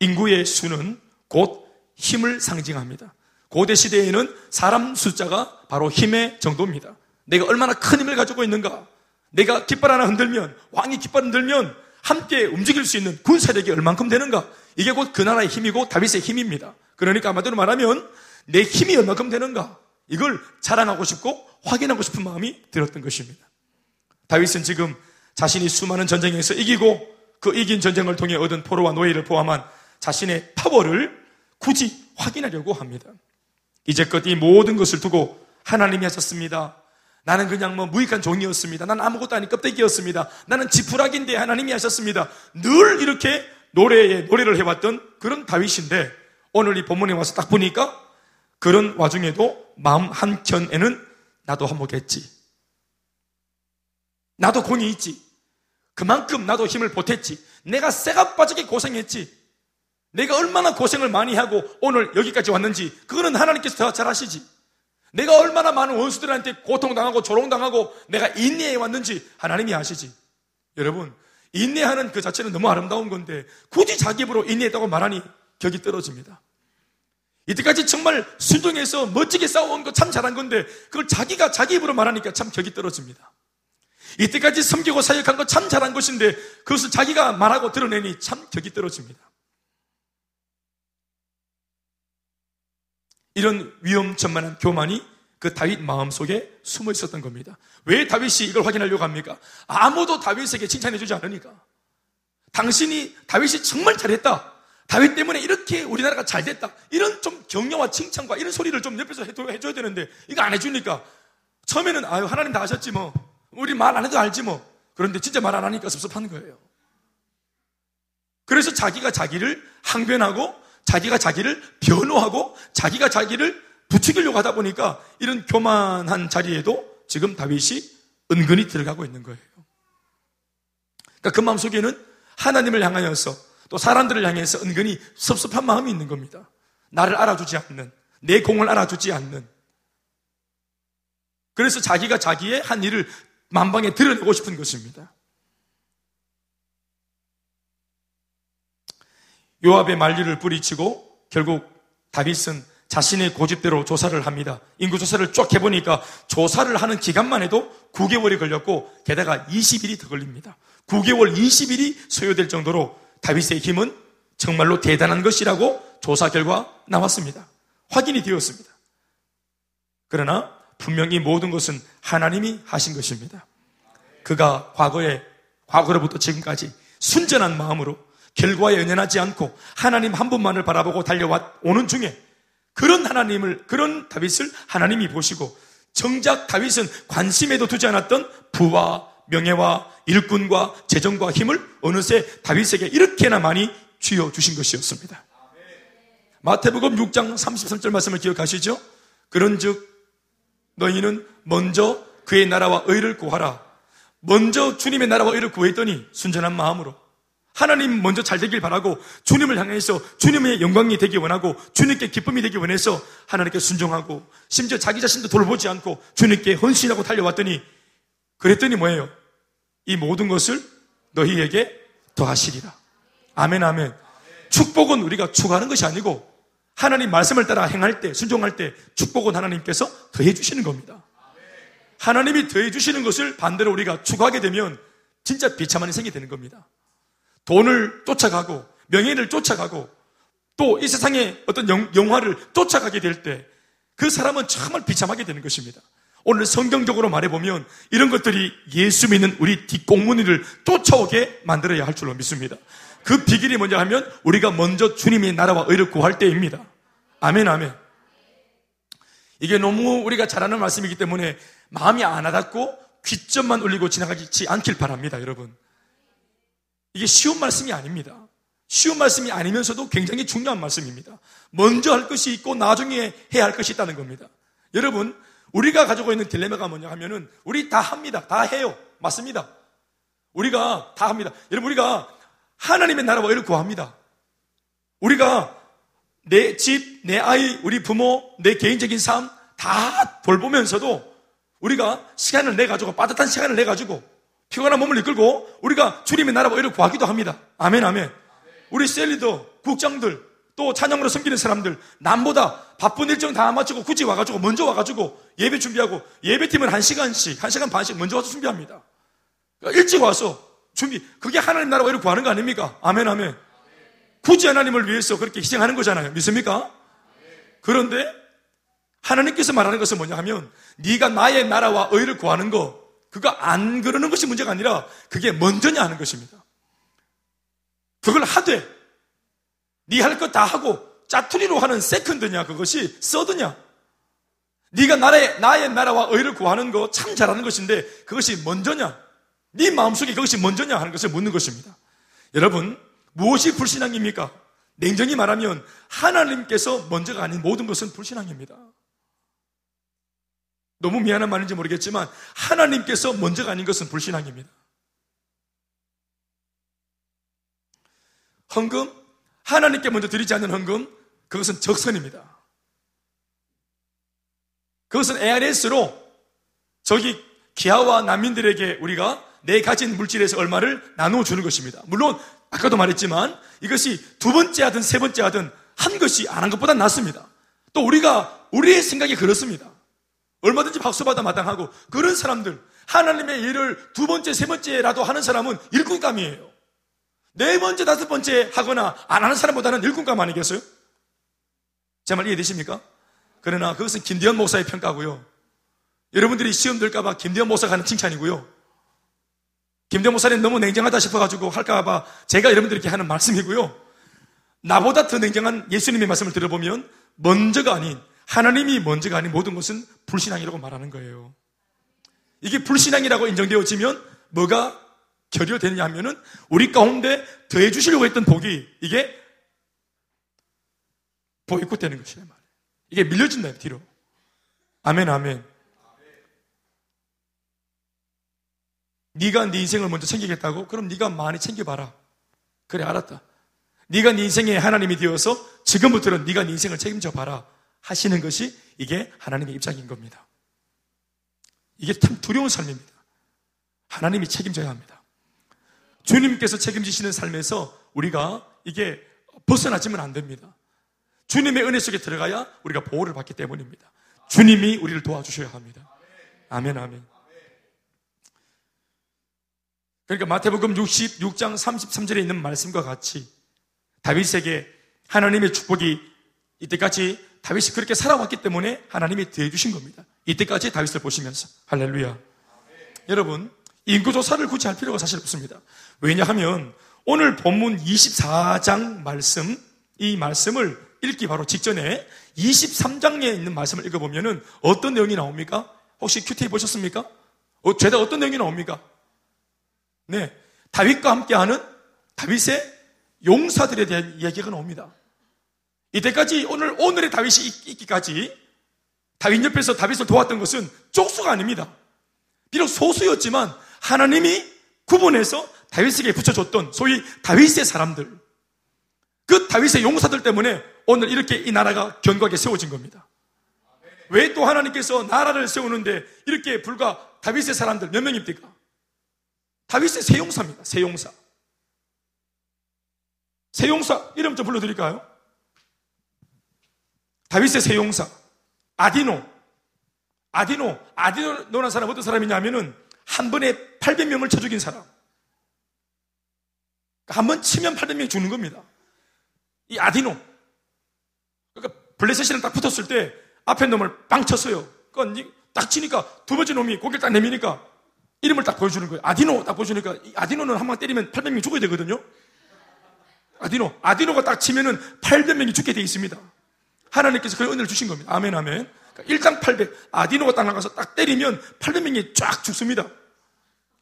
인구의 수는 곧 힘을 상징합니다. 고대 시대에는 사람 숫자가 바로 힘의 정도입니다. 내가 얼마나 큰 힘을 가지고 있는가? 내가 깃발 하나 흔들면, 왕이 깃발 흔들면 함께 움직일 수 있는 군 세력이 얼만큼 되는가? 이게 곧 그 나라의 힘이고 다윗의 힘입니다. 그러니까 아마도 말하면 내 힘이 얼만큼 되는가? 이걸 자랑하고 싶고 확인하고 싶은 마음이 들었던 것입니다. 다윗은 지금 자신이 수많은 전쟁에서 이기고 그 이긴 전쟁을 통해 얻은 포로와 노예를 포함한 자신의 파워를 굳이 확인하려고 합니다. 이제껏 이 모든 것을 두고 하나님이 하셨습니다. 나는 그냥 뭐 무익한 종이었습니다. 나는 아무것도 아닌 껍데기였습니다. 나는 지푸라기인데 하나님이 하셨습니다. 늘 이렇게 노래에 노래를 해왔던 그런 다윗인데 오늘 이 본문에 와서 딱 보니까 그런 와중에도 마음 한켠에는 나도 한몫했지. 나도 공이 있지. 그만큼 나도 힘을 보탰지. 내가 쇠가 빠지게 고생했지. 내가 얼마나 고생을 많이 하고 오늘 여기까지 왔는지 그거는 하나님께서 더 잘 아시지. 내가 얼마나 많은 원수들한테 고통당하고 조롱당하고 내가 인내해 왔는지 하나님이 아시지. 여러분, 인내하는 그 자체는 너무 아름다운 건데 굳이 자기 입으로 인내했다고 말하니 격이 떨어집니다. 이때까지 정말 순종해서 멋지게 싸워온 거 참 잘한 건데 그걸 자기가 자기 입으로 말하니까 참 격이 떨어집니다. 이때까지 섬기고 사역한 거 참 잘한 것인데 그것을 자기가 말하고 드러내니 참 격이 떨어집니다. 이런 위험천만한 교만이 그 다윗 마음속에 숨어 있었던 겁니다. 왜 다윗이 이걸 확인하려고 합니까? 아무도 다윗에게 칭찬해 주지 않으니까. 당신이 다윗이 정말 잘했다. 다윗 때문에 이렇게 우리나라가 잘 됐다. 이런 좀 격려와 칭찬과 이런 소리를 좀 옆에서 해줘야 되는데 이거 안 해주니까 처음에는 아유 하나님 다 하셨지 뭐 우리 말 안 해도 알지 뭐 그런데 진짜 말 안 하니까 섭섭한 거예요. 그래서 자기가 자기를 항변하고 자기가 자기를 변호하고 자기가 자기를 부추기려고 하다 보니까 이런 교만한 자리에도 지금 다윗이 은근히 들어가고 있는 거예요. 그러니까 그 마음속에는 하나님을 향하여서 또 사람들을 향해서 은근히 섭섭한 마음이 있는 겁니다. 나를 알아주지 않는, 내 공을 알아주지 않는. 그래서 자기가 자기의 한 일을 만방에 드러내고 싶은 것입니다. 요압의 만리를 뿌리치고 결국 다윗은 자신의 고집대로 조사를 합니다. 인구 조사를 쭉 해보니까 조사를 하는 기간만 해도 9개월이 걸렸고 게다가 20일이 더 걸립니다. 9개월 20일이 소요될 정도로 다윗의 힘은 정말로 대단한 것이라고 조사 결과 나왔습니다. 확인이 되었습니다. 그러나 분명히 모든 것은 하나님이 하신 것입니다. 그가 과거에 과거로부터 지금까지 순전한 마음으로 결과에 연연하지 않고 하나님 한 분만을 바라보고 달려오는 중에 그런 하나님을, 그런 다윗을 하나님이 보시고 정작 다윗은 관심에도 두지 않았던 부와 명예와 일꾼과 재정과 힘을 어느새 다윗에게 이렇게나 많이 쥐어 주신 것이었습니다. 마태복음 6장 33절 말씀을 기억하시죠? 그런즉 너희는 먼저 그의 나라와 의를 구하라. 먼저 주님의 나라와 의를 구했더니 순전한 마음으로 하나님 먼저 잘 되길 바라고 주님을 향해서 주님의 영광이 되기 원하고 주님께 기쁨이 되기 원해서 하나님께 순종하고 심지어 자기 자신도 돌보지 않고 주님께 헌신하고 달려왔더니 그랬더니 뭐예요? 이 모든 것을 너희에게 더하시리라. 아멘, 아멘. 축복은 우리가 추구하는 것이 아니고 하나님 말씀을 따라 행할 때, 순종할 때 축복은 하나님께서 더해 주시는 겁니다. 하나님이 더해 주시는 것을 반대로 우리가 추구하게 되면 진짜 비참한 인생이 되는 겁니다. 돈을 쫓아가고 명예를 쫓아가고 또 이 세상의 어떤 영, 영화를 쫓아가게 될 때 그 사람은 정말 비참하게 되는 것입니다. 오늘 성경적으로 말해보면 이런 것들이 예수 믿는 우리 뒷공무니를 쫓아오게 만들어야 할 줄로 믿습니다. 그 비결이 뭐냐 하면 우리가 먼저 주님의 나라와 의를 구할 때입니다. 아멘, 아멘. 이게 너무 우리가 잘하는 말씀이기 때문에 마음이 안 와닿고 귀점만 울리고 지나가지 않길 바랍니다, 여러분. 이게 쉬운 말씀이 아닙니다. 쉬운 말씀이 아니면서도 굉장히 중요한 말씀입니다. 먼저 할 것이 있고 나중에 해야 할 것이 있다는 겁니다. 여러분, 우리가 가지고 있는 딜레마가 뭐냐 하면은 우리 다 합니다. 다 해요. 맞습니다. 우리가 다 합니다. 여러분, 우리가 하나님의 나라와 의를 구합니다. 우리가 내 집, 내 아이, 우리 부모, 내 개인적인 삶 다 돌보면서도 우리가 시간을 내 가지고 빠듯한 시간을 내 가지고 피곤한 몸을 이끌고 우리가 주님의 나라와 의를 구하기도 합니다. 아멘, 아멘. 우리 cell리더, 국장들, 또 찬양으로 섬기는 사람들, 남보다 바쁜 일정 다 마치고 굳이 와가지고 먼저 와가지고 예배 준비하고 예배팀은 한 시간씩, 한 시간 반씩 먼저 와서 준비합니다. 그러니까 일찍 와서 준비, 그게 하나님 나라와 의를 구하는 거 아닙니까? 아멘, 아멘. 굳이 하나님을 위해서 그렇게 희생하는 거잖아요. 믿습니까? 그런데 하나님께서 말하는 것은 뭐냐 하면 네가 나의 나라와 의를 구하는 거 그거 안 그러는 것이 문제가 아니라 그게 먼저냐 하는 것입니다. 그걸 하되 네 할 것 다 하고 짜투리로 하는 세컨드냐 그것이 서드냐 네가 나의 나의 나라와 의를 구하는 거 참 잘하는 것인데 그것이 먼저냐 네 마음속에 그것이 먼저냐 하는 것을 묻는 것입니다. 여러분 무엇이 불신앙입니까? 냉정히 말하면 하나님께서 먼저가 아닌 모든 것은 불신앙입니다. 너무 미안한 말인지 모르겠지만 하나님께서 먼저가 아닌 것은 불신앙입니다. 헌금, 하나님께 먼저 드리지 않는 헌금, 그것은 적선입니다. 그것은 ARS로 저기 기아와 난민들에게 우리가 내 가진 물질에서 얼마를 나누어 주는 것입니다. 물론 아까도 말했지만 이것이 두 번째 하든 세 번째 하든 한 것이 안 한 것보다 낫습니다. 또 우리가 우리의 생각이 그렇습니다. 얼마든지 박수받아 마땅하고 그런 사람들 하나님의 일을 두 번째 세 번째라도 하는 사람은 일꾼감이에요. 네 번째 다섯 번째 하거나 안 하는 사람보다는 일꾼감 아니겠어요? 제 말 이해되십니까? 그러나 그것은 김대현 목사의 평가고요. 여러분들이 시험 들까봐 김대현 목사가 하는 칭찬이고요. 김대현 목사님 너무 냉정하다 싶어가지고 할까봐 제가 여러분들에게 하는 말씀이고요. 나보다 더 냉정한 예수님의 말씀을 들어보면 먼저가 아닌 하나님이 먼저가 아닌 모든 것은 불신앙이라고 말하는 거예요. 이게 불신앙이라고 인정되어지면 뭐가 결여되느냐 하면은 우리 가운데 더해 주시려고 했던 복이 이게 보이콧되는 것이란 말이에요. 이게 밀려진다 뒤로. 아멘 아멘. 네가 네 인생을 먼저 챙기겠다고? 그럼 네가 많이 챙겨봐라. 그래 알았다. 네가 네 인생의 하나님이 되어서 지금부터는 네가 네 인생을 책임져 봐라. 하시는 것이 이게 하나님의 입장인 겁니다. 이게 참 두려운 삶입니다. 하나님이 책임져야 합니다. 주님께서 책임지시는 삶에서 우리가 이게 벗어나지면 안 됩니다. 주님의 은혜 속에 들어가야 우리가 보호를 받기 때문입니다. 주님이 우리를 도와주셔야 합니다. 아멘, 아멘. 그러니까 마태복음 66장 33절에 있는 말씀과 같이 다윗에게 하나님의 축복이 이때까지 다윗이 그렇게 살아왔기 때문에 하나님이 대해 주신 겁니다. 이때까지 다윗을 보시면서. 할렐루야. 여러분, 인구조사를 굳이 할 필요가 사실 없습니다. 왜냐하면 오늘 본문 24장 말씀, 이 말씀을 읽기 바로 직전에 23장에 있는 말씀을 읽어보면은 어떤 내용이 나옵니까? 혹시 큐티 보셨습니까? 어, 죄다 어떤 내용이 나옵니까? 네. 다윗과 함께하는 다윗의 용사들에 대한 이야기가 나옵니다. 이때까지 오늘, 오늘의 다윗이 있기까지 다윗 옆에서 다윗을 도왔던 것은 쪽수가 아닙니다. 비록 소수였지만 하나님이 구분해서 다윗에게 붙여줬던 소위 다윗의 사람들, 그 다윗의 용사들 때문에 오늘 이렇게 이 나라가 견고하게 세워진 겁니다. 왜 또 하나님께서 나라를 세우는데 이렇게 불과 다윗의 사람들 몇 명입니까? 다윗의 세용사입니다. 세용사. 세용사 이름 좀 불러드릴까요? 다윗의 세 용사 아디노. 아디노 아디노라는 사람 어떤 사람이냐면은 한 번에 800명을 쳐 죽인 사람. 한 번 치면 800명이 죽는 겁니다. 이 아디노. 그러니까 블레셋이랑 딱 붙었을 때 앞에 놈을 빵 쳤어요. 그러니까 딱 치니까 두 번째 놈이 고개를 딱 내미니까 이름을 딱 보여주는 거예요. 아디노 딱 보여주니까 아디노는 한 방 때리면 800명이 죽어야 되거든요. 아디노. 아디노가 딱 치면은 800명이 죽게 돼 있습니다 하나님께서 그 은혜를 주신 겁니다. 아멘, 아멘. 그러니까 1당 800. 아디노가 딱 나가서 딱 때리면 800명이 쫙 죽습니다.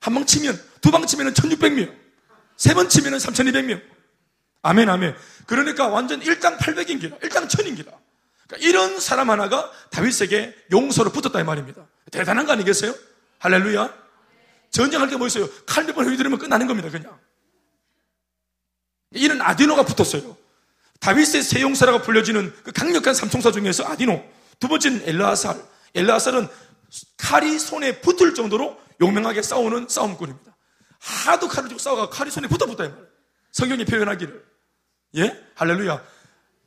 한 방 치면, 두 방 치면 1600명. 세 번 치면 3200명. 아멘, 아멘. 그러니까 완전 1당 800인 기라. 1당 1000인 기라. 그러니까 이런 사람 하나가 다윗에게 용서로 붙었다 이 말입니다. 대단한 거 아니겠어요? 할렐루야. 전쟁할 게 뭐 있어요? 칼 몇 번 휘두르면 끝나는 겁니다, 그냥. 이런 아디노가 붙었어요. 다윗의 세 용사라고 불려지는 그 강력한 삼총사 중에서 아디노, 두 번째는 엘라살. 엘라살은 칼이 손에 붙을 정도로 용맹하게 싸우는 싸움꾼입니다. 하도 칼을 쥐고 싸워가 칼이 손에 붙어 붙다 이 말이에요. 성경이 표현하기를. 예? 할렐루야.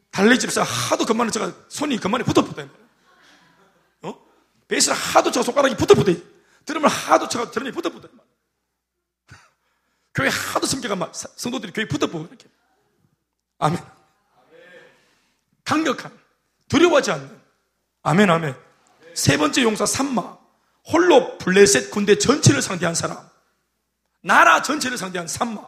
달리 집사 하도 그만에 제가 손이 그만에 붙어 붙다 이 말이에요. 어? 베이스를 하도 저 손가락이 붙어 붙어. 드럼을 하도 쳐가 드럼이 붙어 붙다 이 말이에요. <laughs> 교회 하도 성격가 막 성도들이 교회 붙어보고 이렇게. 아멘. 강력한, 두려워하지 않는. 아멘, 아멘. 세 번째 용사 삼마. 홀로 블레셋 군대 전체를 상대한 사람. 나라 전체를 상대한 삼마.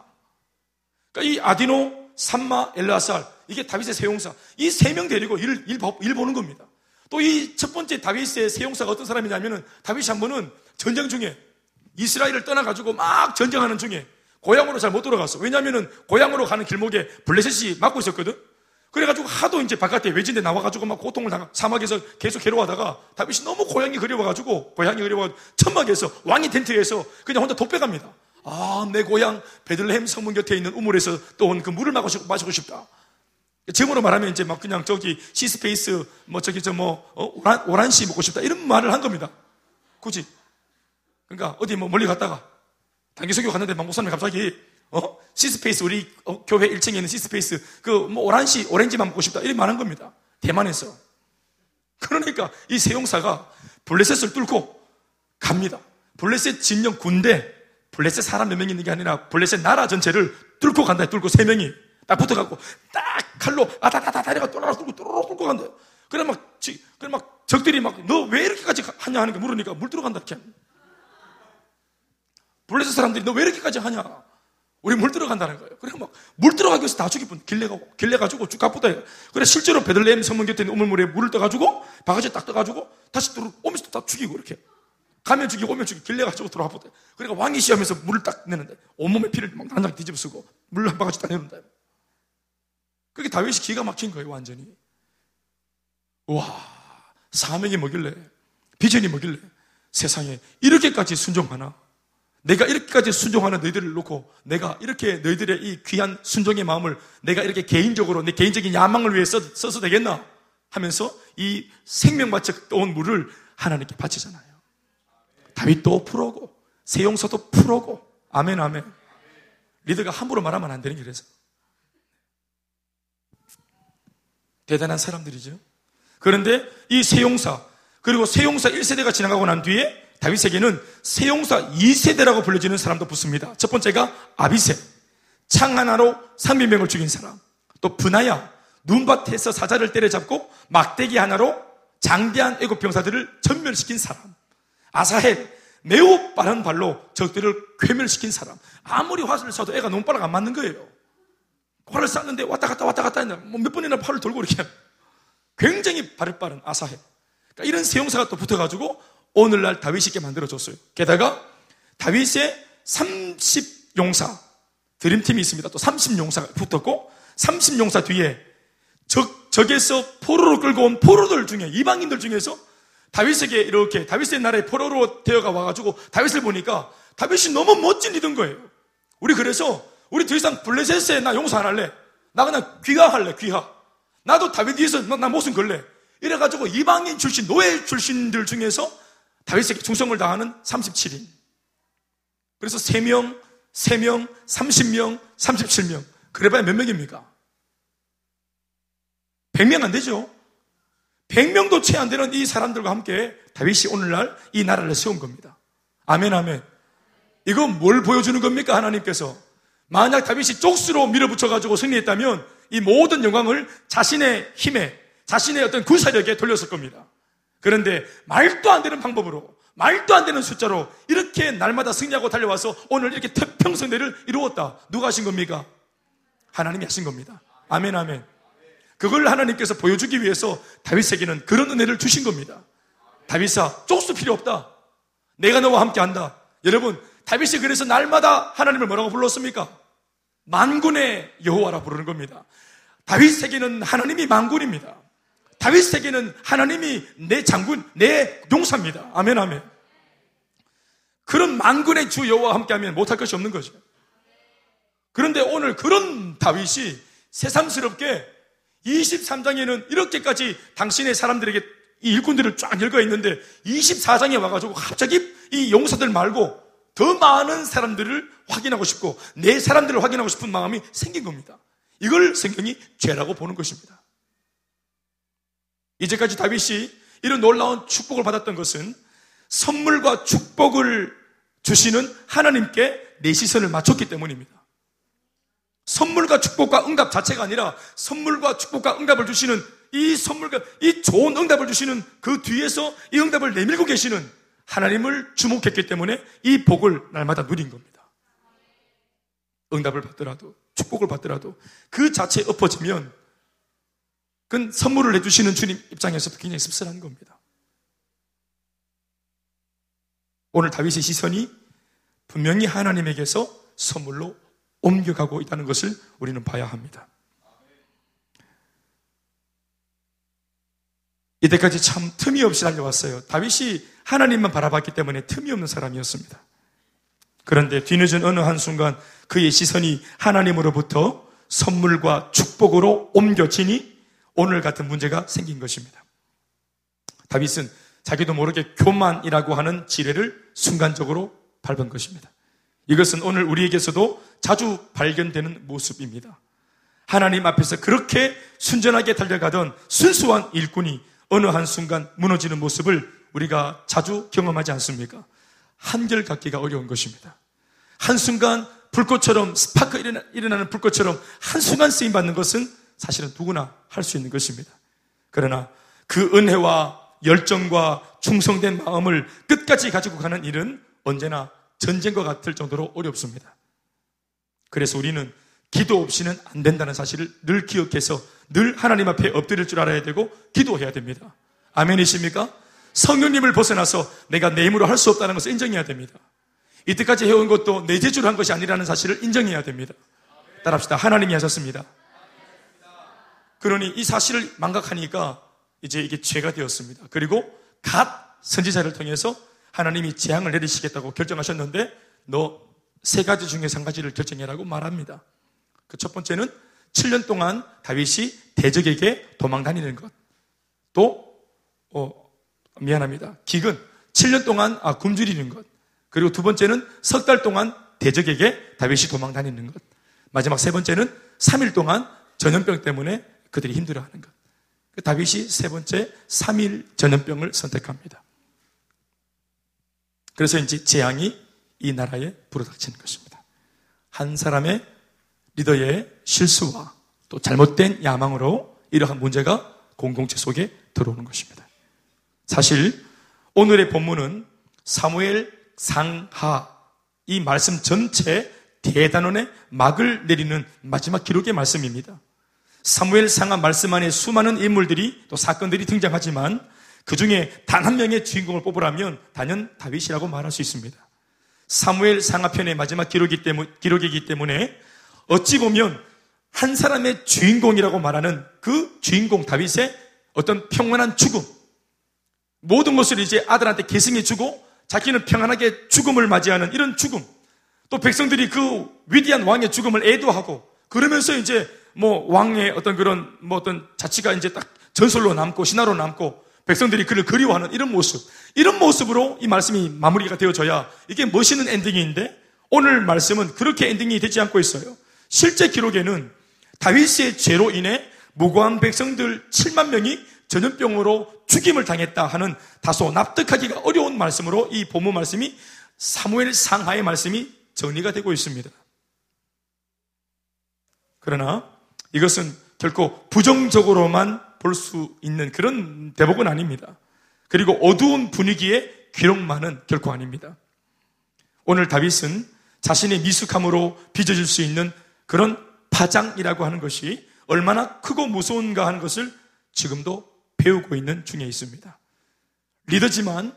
그러니까 이 아디노, 삼마, 엘라살 이게 다윗의 세 용사. 이 세 명 데리고 일, 일, 일 보는 겁니다. 또 이 첫 번째 다윗의 세 용사가 어떤 사람이냐면은 다윗이 한 번은 전쟁 중에 이스라엘을 떠나가지고 막 전쟁하는 중에 고향으로 잘 못 돌아갔어. 왜냐면은 고향으로 가는 길목에 블레셋이 막고 있었거든. 그래가지고 하도 이제 바깥에 외진데 나와가지고 막 고통을 당하, 사막에서 계속 괴로워하다가 다윗이 너무 고향이 그리워가지고, 고향이 그리워가지고, 천막에서, 왕이 텐트에서 그냥 혼자 독백합니다. 아, 내 고향 베들레헴 성문 곁에 있는 우물에서 또 온 그 물을 마시고, 싶다. 지금으로 말하면 이제 막 그냥 저기 시스페이스, 뭐 저기 저 뭐, 어, 오란, 오란시 먹고 싶다. 이런 말을 한 겁니다. 굳이. 그러니까 어디 뭐 멀리 갔다가, 단기 선교 갔는데 막 목사님 갑자기 어? 시스페이스, 우리 어, 교회 1층에 있는 시스페이스, 그, 뭐, 오란시, 오렌지만 먹고 싶다. 이렇게 말한 겁니다. 대만에서. 그러니까 이 세용사가 블레셋을 뚫고 갑니다. 블레셋 진영 군대, 블레셋 사람 몇 명이 있는 게 아니라 블레셋 나라 전체를 뚫고 간다. 뚫고 세 명이 딱 붙어갖고 딱 칼로 아다다다 다리가 또라락 뚫고 또라락 뚫고 간다. 그래 막, 그래 막 적들이 막 너 왜 이렇게까지 하냐 하는 게 물으니까 물 들어간다. 이렇게. 블레셋 사람들이 너 왜 이렇게까지 하냐? 우리 물 들어간다는 거예요. 그래 막물 들어가기 위해서 다 죽일 뿐 길래가고 길래 가지고 쭉 가쁘다. 그래 실제로 베들레헴 성문 곁에 있는 우물물에 물을 떠가지고 바가지 딱 떠가지고 다시 또 오면서 다 죽이고 이렇게 가면 죽이고 오면 죽이고 길래 가지고 들어와 보다. 그러니까 왕이 시하면서 물을 딱 내는데 온몸에 피를 막 한장 뒤집어 쓰고 물 한 바가지 딱 내는다. 그게 다윗이 기가 막힌 거예요 완전히. 와 사명이 뭐길래 비전이 뭐길래 세상에 이렇게까지 순종하나? 내가 이렇게까지 순종하는 너희들을 놓고 내가 이렇게 너희들의 이 귀한 순종의 마음을 내가 이렇게 개인적으로 내 개인적인 야망을 위해 써, 써서 되겠나 하면서 이 생명바쳐 떠온 물을 하나님께 바치잖아요. 다윗도 프로고 세용서도 프로고 아멘 아멘. 리더가 함부로 말하면 안 되는 게 그래서 대단한 사람들이죠. 그런데 이 세용사 그리고 세용사 1세대가 지나가고 난 뒤에 다윗에게는 세 용사 2세대라고 불려지는 사람도 붙습니다. 첫 번째가 아비세, 창 하나로 300명을 죽인 사람. 또 분하야, 눈밭에서 사자를 때려잡고 막대기 하나로 장대한 애국 병사들을 전멸시킨 사람. 아사헬, 매우 빠른 발로 적들을 괴멸시킨 사람. 아무리 화살을 쏴도 애가 빨라가 안 맞는 거예요. 활을 쐈는데 왔다 갔다 왔다 갔다 했는데 뭐 몇 번이나 팔을 돌고 이렇게 굉장히 발을 빠른 아사헬. 그러니까 이런 세 용사가 또 붙어가지고 오늘날 다윗이 있게 만들어줬어요. 게다가 다윗의 30용사, 드림팀이 있습니다. 또 30용사가 붙었고, 30용사 뒤에 적, 적에서 포로로 끌고 온 포로들 중에, 이방인들 중에서 다윗에게 이렇게, 다윗의 나라에 포로로 되어가 와가지고 다윗을 보니까 다윗이 너무 멋진 리더인 거예요. 우리 그래서, 우리 더 이상 블레셋에 나 용서 안 할래. 나 그냥 귀화할래, 귀화. 나도 다윗 뒤에서 나, 나 목숨 걸래. 이래가지고 이방인 출신, 노예 출신들 중에서 다윗에게 충성을 다하는 37인. 그래서 3명, 3명, 30명, 37명. 그래봐야 몇 명입니까? 100명 안 되죠? 100명도 채 안 되는 이 사람들과 함께 다윗이 오늘날 이 나라를 세운 겁니다. 아멘, 아멘. 이거 뭘 보여주는 겁니까? 하나님께서. 만약 다윗이 쪽수로 밀어붙여가지고 승리했다면 이 모든 영광을 자신의 힘에, 자신의 어떤 군사력에 돌렸을 겁니다. 그런데 말도 안 되는 방법으로 말도 안 되는 숫자로 이렇게 날마다 승리하고 달려와서 오늘 이렇게 태평성대를 이루었다. 누가 하신 겁니까? 하나님이 하신 겁니다. 아멘, 아멘. 그걸 하나님께서 보여주기 위해서 다윗에게는 그런 은혜를 주신 겁니다. 다윗아, 쪽수 필요 없다. 내가 너와 함께 한다. 여러분, 다윗이 그래서 날마다 하나님을 뭐라고 불렀습니까? 만군의 여호와라 부르는 겁니다. 다윗에게는 하나님이 만군입니다. 다윗에게는 하나님이 내 장군, 내 용사입니다. 아멘, 아멘. 그런 만군의 주 여호와 함께하면 못할 것이 없는 거죠. 그런데 오늘 그런 다윗이 새삼스럽게 23장에는 이렇게까지 당신의 사람들에게 이 일꾼들을 쫙 읽어 있는데 24장에 와가지고 갑자기 이 용사들 말고 더 많은 사람들을 확인하고 싶고 내 사람들을 확인하고 싶은 마음이 생긴 겁니다. 이걸 성경이 죄라고 보는 것입니다. 이제까지 다윗이 이런 놀라운 축복을 받았던 것은 선물과 축복을 주시는 하나님께 내 시선을 맞췄기 때문입니다. 선물과 축복과 응답 자체가 아니라 선물과 축복과 응답을 주시는 이 선물과 이 좋은 응답을 주시는 그 뒤에서 이 응답을 내밀고 계시는 하나님을 주목했기 때문에 이 복을 날마다 누린 겁니다. 응답을 받더라도 축복을 받더라도 그 자체에 엎어지면 그건 선물을 해주시는 주님 입장에서도 굉장히 씁쓸한 겁니다. 오늘 다윗의 시선이 분명히 하나님에게서 선물로 옮겨가고 있다는 것을 우리는 봐야 합니다. 이때까지 참 틈이 없이 달려왔어요. 다윗이 하나님만 바라봤기 때문에 틈이 없는 사람이었습니다. 그런데 뒤늦은 어느 한순간 그의 시선이 하나님으로부터 선물과 축복으로 옮겨지니 오늘 같은 문제가 생긴 것입니다. 다윗은 자기도 모르게 교만이라고 하는 지뢰를 순간적으로 밟은 것입니다. 이것은 오늘 우리에게서도 자주 발견되는 모습입니다. 하나님 앞에서 그렇게 순전하게 달려가던 순수한 일꾼이 어느 한순간 무너지는 모습을 우리가 자주 경험하지 않습니까? 한결 갖기가 어려운 것입니다. 한순간 불꽃처럼 스파크 일어나는 불꽃처럼 한순간 쓰임 받는 것은 사실은 누구나 할 수 있는 것입니다. 그러나 그 은혜와 열정과 충성된 마음을 끝까지 가지고 가는 일은 언제나 전쟁과 같을 정도로 어렵습니다. 그래서 우리는 기도 없이는 안 된다는 사실을 늘 기억해서 늘 하나님 앞에 엎드릴 줄 알아야 되고 기도해야 됩니다. 아멘이십니까? 성령님을 벗어나서 내가 내 힘으로 할 수 없다는 것을 인정해야 됩니다. 이때까지 해온 것도 내 재주로 한 것이 아니라는 사실을 인정해야 됩니다. 따라합시다. 하나님이 하셨습니다. 그러니 이 사실을 망각하니까 이제 이게 죄가 되었습니다. 그리고 갓 선지자를 통해서 하나님이 재앙을 내리시겠다고 결정하셨는데 너 세 가지 중에 한 가지를 결정해라고 말합니다. 그 첫 번째는 7년 동안 다윗이 대적에게 도망 다니는 것. 또, 어, 미안합니다. 기근. 7년 동안 아, 굶주리는 것. 그리고 두 번째는 석 달 동안 대적에게 다윗이 도망 다니는 것. 마지막 세 번째는 3일 동안 전염병 때문에 그들이 힘들어하는 것. 그 다윗이 세 번째 3일 전염병을 선택합니다. 그래서 이제 재앙이 이 나라에 불어닥치는 것입니다. 한 사람의 리더의 실수와 또 잘못된 야망으로 이러한 문제가 공동체 속에 들어오는 것입니다. 사실 오늘의 본문은 사무엘 상하 이 말씀 전체 대단원의 막을 내리는 마지막 기록의 말씀입니다. 사무엘 상하 말씀 안에 수많은 인물들이 또 사건들이 등장하지만 그 중에 단 한 명의 주인공을 뽑으라면 단연 다윗이라고 말할 수 있습니다. 사무엘 상하편의 마지막 기록이기, 때문, 기록이기 때문에 어찌 보면 한 사람의 주인공이라고 말하는 그 주인공 다윗의 어떤 평안한 죽음, 모든 것을 이제 아들한테 계승해 주고 자기는 평안하게 죽음을 맞이하는 이런 죽음, 또 백성들이 그 위대한 왕의 죽음을 애도하고 그러면서 이제 뭐 왕의 어떤 그런 뭐 어떤 자치가 이제 딱 전설로 남고 신화로 남고 백성들이 그를 그리워하는 이런 모습, 이런 모습으로 이 말씀이 마무리가 되어져야 이게 멋있는 엔딩인데 오늘 말씀은 그렇게 엔딩이 되지 않고 있어요. 실제 기록에는 다윗의 죄로 인해 무고한 백성들 7만 명이 전염병으로 죽임을 당했다 하는 다소 납득하기가 어려운 말씀으로 이 본문 말씀이 사무엘 상하의 말씀이 정리가 되고 있습니다. 그러나 이것은 결코 부정적으로만 볼 수 있는 그런 대목은 아닙니다. 그리고 어두운 분위기의 기록만은 결코 아닙니다. 오늘 다윗은 자신의 미숙함으로 빚어질 수 있는 그런 파장이라고 하는 것이 얼마나 크고 무서운가 하는 것을 지금도 배우고 있는 중에 있습니다. 리더지만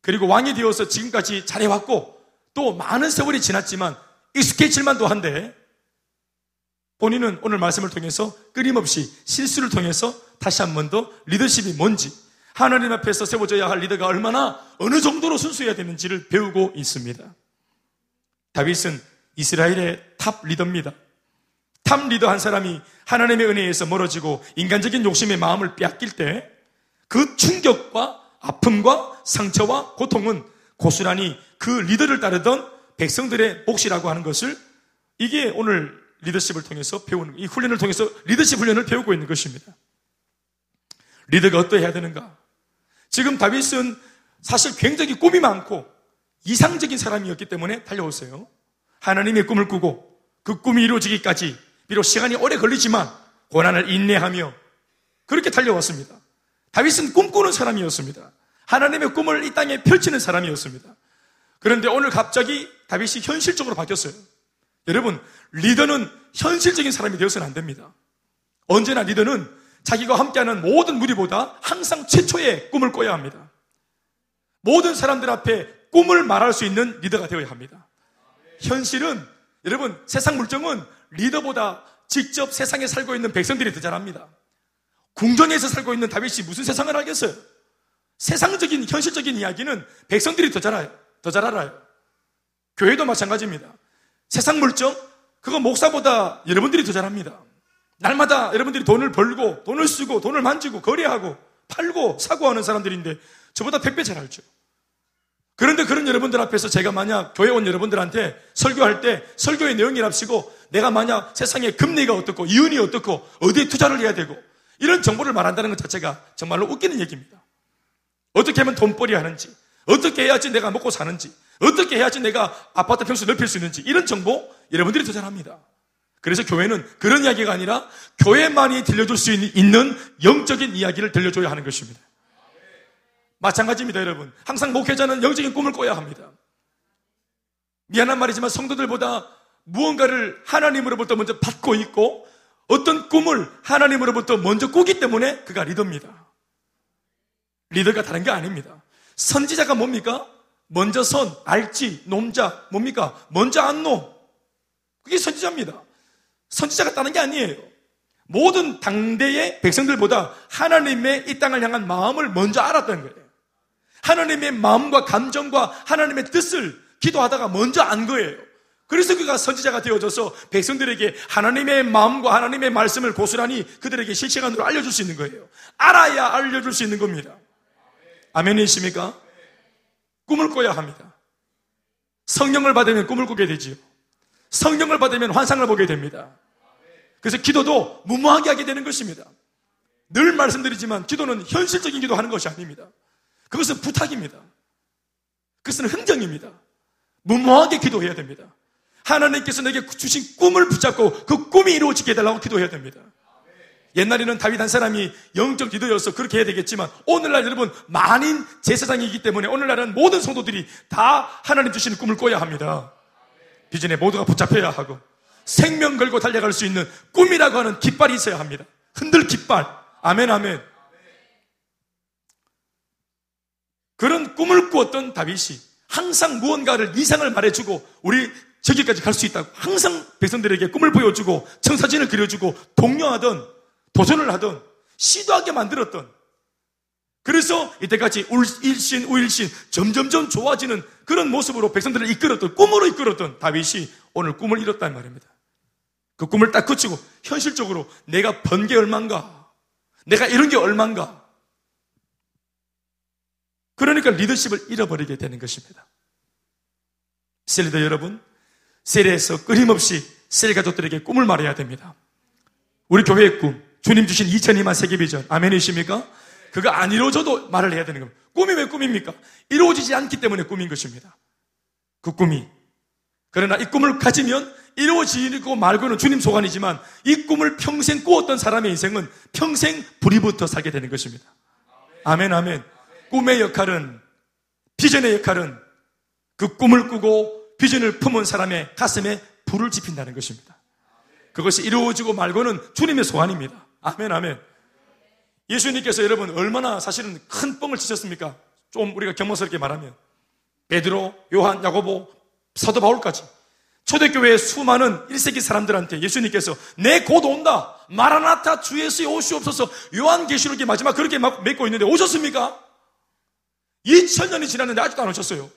그리고 왕이 되어서 지금까지 잘해왔고 또 많은 세월이 지났지만 익숙해질만도 한데 본인은 오늘 말씀을 통해서 끊임없이 실수를 통해서 다시 한 번 더 리더십이 뭔지 하나님 앞에서 세워져야 할 리더가 얼마나 어느 정도로 순수해야 되는지를 배우고 있습니다. 다윗은 이스라엘의 탑 리더입니다. 탑 리더 한 사람이 하나님의 은혜에서 멀어지고 인간적인 욕심의 마음을 빼앗길 때 그 충격과 아픔과 상처와 고통은 고스란히 그 리더를 따르던 백성들의 몫이라고 하는 것을 이게 오늘 리더십을 통해서 배우는, 이 훈련을 통해서 리더십 훈련을 배우고 있는 것입니다. 리더가 어떠해야 되는가? 지금 다윗은 사실 굉장히 꿈이 많고 이상적인 사람이었기 때문에 달려왔어요. 하나님의 꿈을 꾸고 그 꿈이 이루어지기까지 비록 시간이 오래 걸리지만 고난을 인내하며 그렇게 달려왔습니다. 다윗은 꿈꾸는 사람이었습니다. 하나님의 꿈을 이 땅에 펼치는 사람이었습니다. 그런데 오늘 갑자기 다윗이 현실적으로 바뀌었어요. 여러분, 리더는 현실적인 사람이 되어서는 안 됩니다. 언제나 리더는 자기가 함께하는 모든 무리보다 항상 최초의 꿈을 꿔야 합니다. 모든 사람들 앞에 꿈을 말할 수 있는 리더가 되어야 합니다. 현실은 여러분 세상 물정은 리더보다 직접 세상에 살고 있는 백성들이 더 잘합니다. 궁전에서 살고 있는 다윗이 무슨 세상을 알겠어요? 세상적인 현실적인 이야기는 백성들이 더 잘 알아요. 더 잘 알아요. 교회도 마찬가지입니다. 세상 물정 그거 목사보다 여러분들이 더 잘합니다. 날마다 여러분들이 돈을 벌고 돈을 쓰고 돈을 만지고 거래하고 팔고 사고 하는 사람들인데 저보다 100배 잘 알죠. 그런데 그런 여러분들 앞에서 제가 만약 교회 온 여러분들한테 설교할 때 설교의 내용이랍시고 내가 만약 세상에 금리가 어떻고 이윤이 어떻고 어디에 투자를 해야 되고 이런 정보를 말한다는 것 자체가 정말로 웃기는 얘기입니다. 어떻게 하면 돈벌이 하는지, 어떻게 해야지 내가 먹고 사는지, 어떻게 해야지 내가 아파트 평수 넓힐 수 있는지 이런 정보 여러분들이 더 잘합니다. 그래서 교회는 그런 이야기가 아니라 교회만이 들려줄 수 있는 영적인 이야기를 들려줘야 하는 것입니다. 마찬가지입니다, 여러분. 항상 목회자는 영적인 꿈을 꿔야 합니다. 미안한 말이지만 성도들보다 무언가를 하나님으로부터 먼저 받고 있고 어떤 꿈을 하나님으로부터 먼저 꾸기 때문에 그가 리더입니다. 리더가 다른 게 아닙니다. 선지자가 뭡니까? 먼저 선, 알지, 놈자, 뭡니까? 먼저 안노. 그게 선지자입니다. 선지자가 따는 게 아니에요. 모든 당대의 백성들보다 하나님의 이 땅을 향한 마음을 먼저 알았던 거예요. 하나님의 마음과 감정과 하나님의 뜻을 기도하다가 먼저 안 거예요. 그래서 그가 선지자가 되어져서 백성들에게 하나님의 마음과 하나님의 말씀을 고스란히 그들에게 실시간으로 알려줄 수 있는 거예요. 알아야 알려줄 수 있는 겁니다. 아멘이십니까? 꿈을 꿔야 합니다. 성령을 받으면 꿈을 꾸게 되지요. 성령을 받으면 환상을 보게 됩니다. 그래서 기도도 무모하게 하게 되는 것입니다. 늘 말씀드리지만 기도는 현실적인 기도하는 것이 아닙니다. 그것은 부탁입니다. 그것은 흥정입니다. 무모하게 기도해야 됩니다. 하나님께서 내게 주신 꿈을 붙잡고 그 꿈이 이루어지게 해달라고 기도해야 됩니다. 옛날에는 다윗 한 사람이 영적 리더여서 그렇게 해야 되겠지만 오늘날 여러분 만인 제사장이기 때문에 오늘날은 모든 성도들이 다 하나님 주시는 꿈을 꿔야 합니다. 비전에 모두가 붙잡혀야 하고 생명 걸고 달려갈 수 있는 꿈이라고 하는 깃발이 있어야 합니다. 흔들 깃발. 아멘, 아멘. 그런 꿈을 꾸었던 다윗이 항상 무언가를 이상을 말해주고 우리 저기까지 갈 수 있다고 항상 백성들에게 꿈을 보여주고 청사진을 그려주고 독려하던 도전을 하던 시도하게 만들었던 그래서 이때까지 일신 우일신 점점점 좋아지는 그런 모습으로 백성들을 이끌었던 꿈으로 이끌었던 다윗이 오늘 꿈을 이뤘단 말입니다. 그 꿈을 딱 그치고 현실적으로 내가 번 게 얼만가 내가 이런 게 얼만가 그러니까 리더십을 잃어버리게 되는 것입니다. 셀리더 여러분, 셀에서 끊임없이 셀 가족들에게 꿈을 말해야 됩니다. 우리 교회의 꿈, 주님 주신 2002만 세계 비전, 아멘이십니까? 그거 안 이루어져도 말을 해야 되는 겁니다. 꿈이 왜 꿈입니까? 이루어지지 않기 때문에 꿈인 것입니다. 그 꿈이. 그러나 이 꿈을 가지면 이루어지고 말고는 주님 소관이지만 이 꿈을 평생 꾸었던 사람의 인생은 평생 불이 붙어 살게 되는 것입니다. 아멘, 아멘. 꿈의 역할은, 비전의 역할은 그 꿈을 꾸고 비전을 품은 사람의 가슴에 불을 지핀다는 것입니다. 그것이 이루어지고 말고는 주님의 소원입니다. 아멘, 아멘. 예수님께서 여러분 얼마나 사실은 큰 뻥을 치셨습니까? 좀 우리가 경험스럽게 말하면. 베드로, 요한, 야고보, 사도 바울까지. 초대교회의 수많은 1세기 사람들한테 예수님께서 내 곧 온다. 마라나타 주 예수의 오시옵소서 요한계시록의 마지막 그렇게 막 맺고 있는데 오셨습니까? 2000년이 지났는데 아직도 안 오셨어요.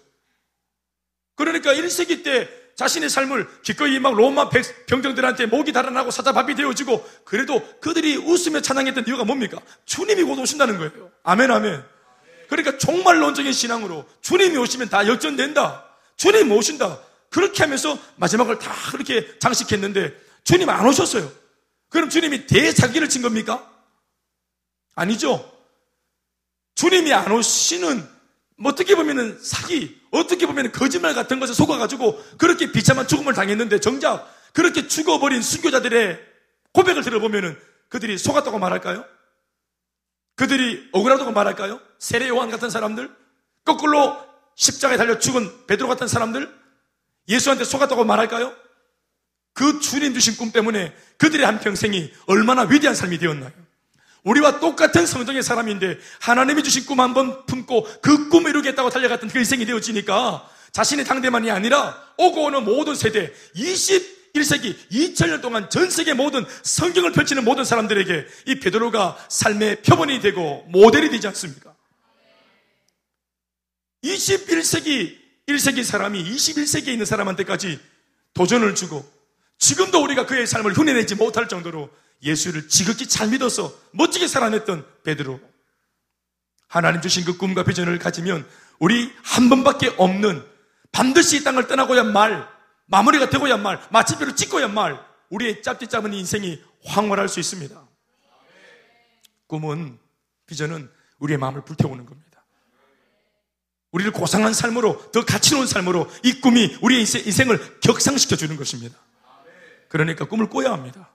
그러니까 1세기 때 자신의 삶을 기꺼이 막 로마 병정들한테 목이 달아나고 사자밥이 되어지고 그래도 그들이 웃으며 찬양했던 이유가 뭡니까? 주님이 곧 오신다는 거예요. 아멘, 아멘. 그러니까 종말론적인 신앙으로 주님이 오시면 다 역전된다. 주님 오신다. 그렇게 하면서 마지막을 다 그렇게 장식했는데 주님 안 오셨어요. 그럼 주님이 대사기를 친 겁니까? 아니죠. 주님이 안 오시는 뭐 어떻게 보면은 사기 어떻게 보면 거짓말 같은 것에 속아가지고 그렇게 비참한 죽음을 당했는데 정작 그렇게 죽어버린 순교자들의 고백을 들어보면은 그들이 속았다고 말할까요? 그들이 억울하다고 말할까요? 세례 요한 같은 사람들? 거꾸로 십자가에 달려 죽은 베드로 같은 사람들? 예수한테 속았다고 말할까요? 그 주님 주신 꿈 때문에 그들의 한평생이 얼마나 위대한 삶이 되었나요? 우리와 똑같은 성정의 사람인데 하나님이 주신 꿈 한 번 품고 그 꿈을 이루겠다고 달려갔던 그 인생이 되어지니까 자신의 당대만이 아니라 오고 오는 모든 세대 21세기 2000년 동안 전 세계 모든 성경을 펼치는 모든 사람들에게 이 베드로가 삶의 표본이 되고 모델이 되지 않습니까? 21세기 1세기 사람이 21세기에 있는 사람한테까지 도전을 주고 지금도 우리가 그의 삶을 흉내내지 못할 정도로 예수를 지극히 잘 믿어서 멋지게 살아냈던 베드로. 하나님 주신 그 꿈과 비전을 가지면 우리 한 번밖에 없는 반드시 이 땅을 떠나고야 말, 마무리가 되고야 말, 마침표를 찍고야 말, 우리의 짧디 짧은 인생이 황홀할 수 있습니다. 꿈은, 비전은 우리의 마음을 불태우는 겁니다. 우리를 고상한 삶으로, 더 가치로운 삶으로 이 꿈이 우리의 인생을 격상시켜 주는 것입니다. 그러니까 꿈을 꿔야 합니다.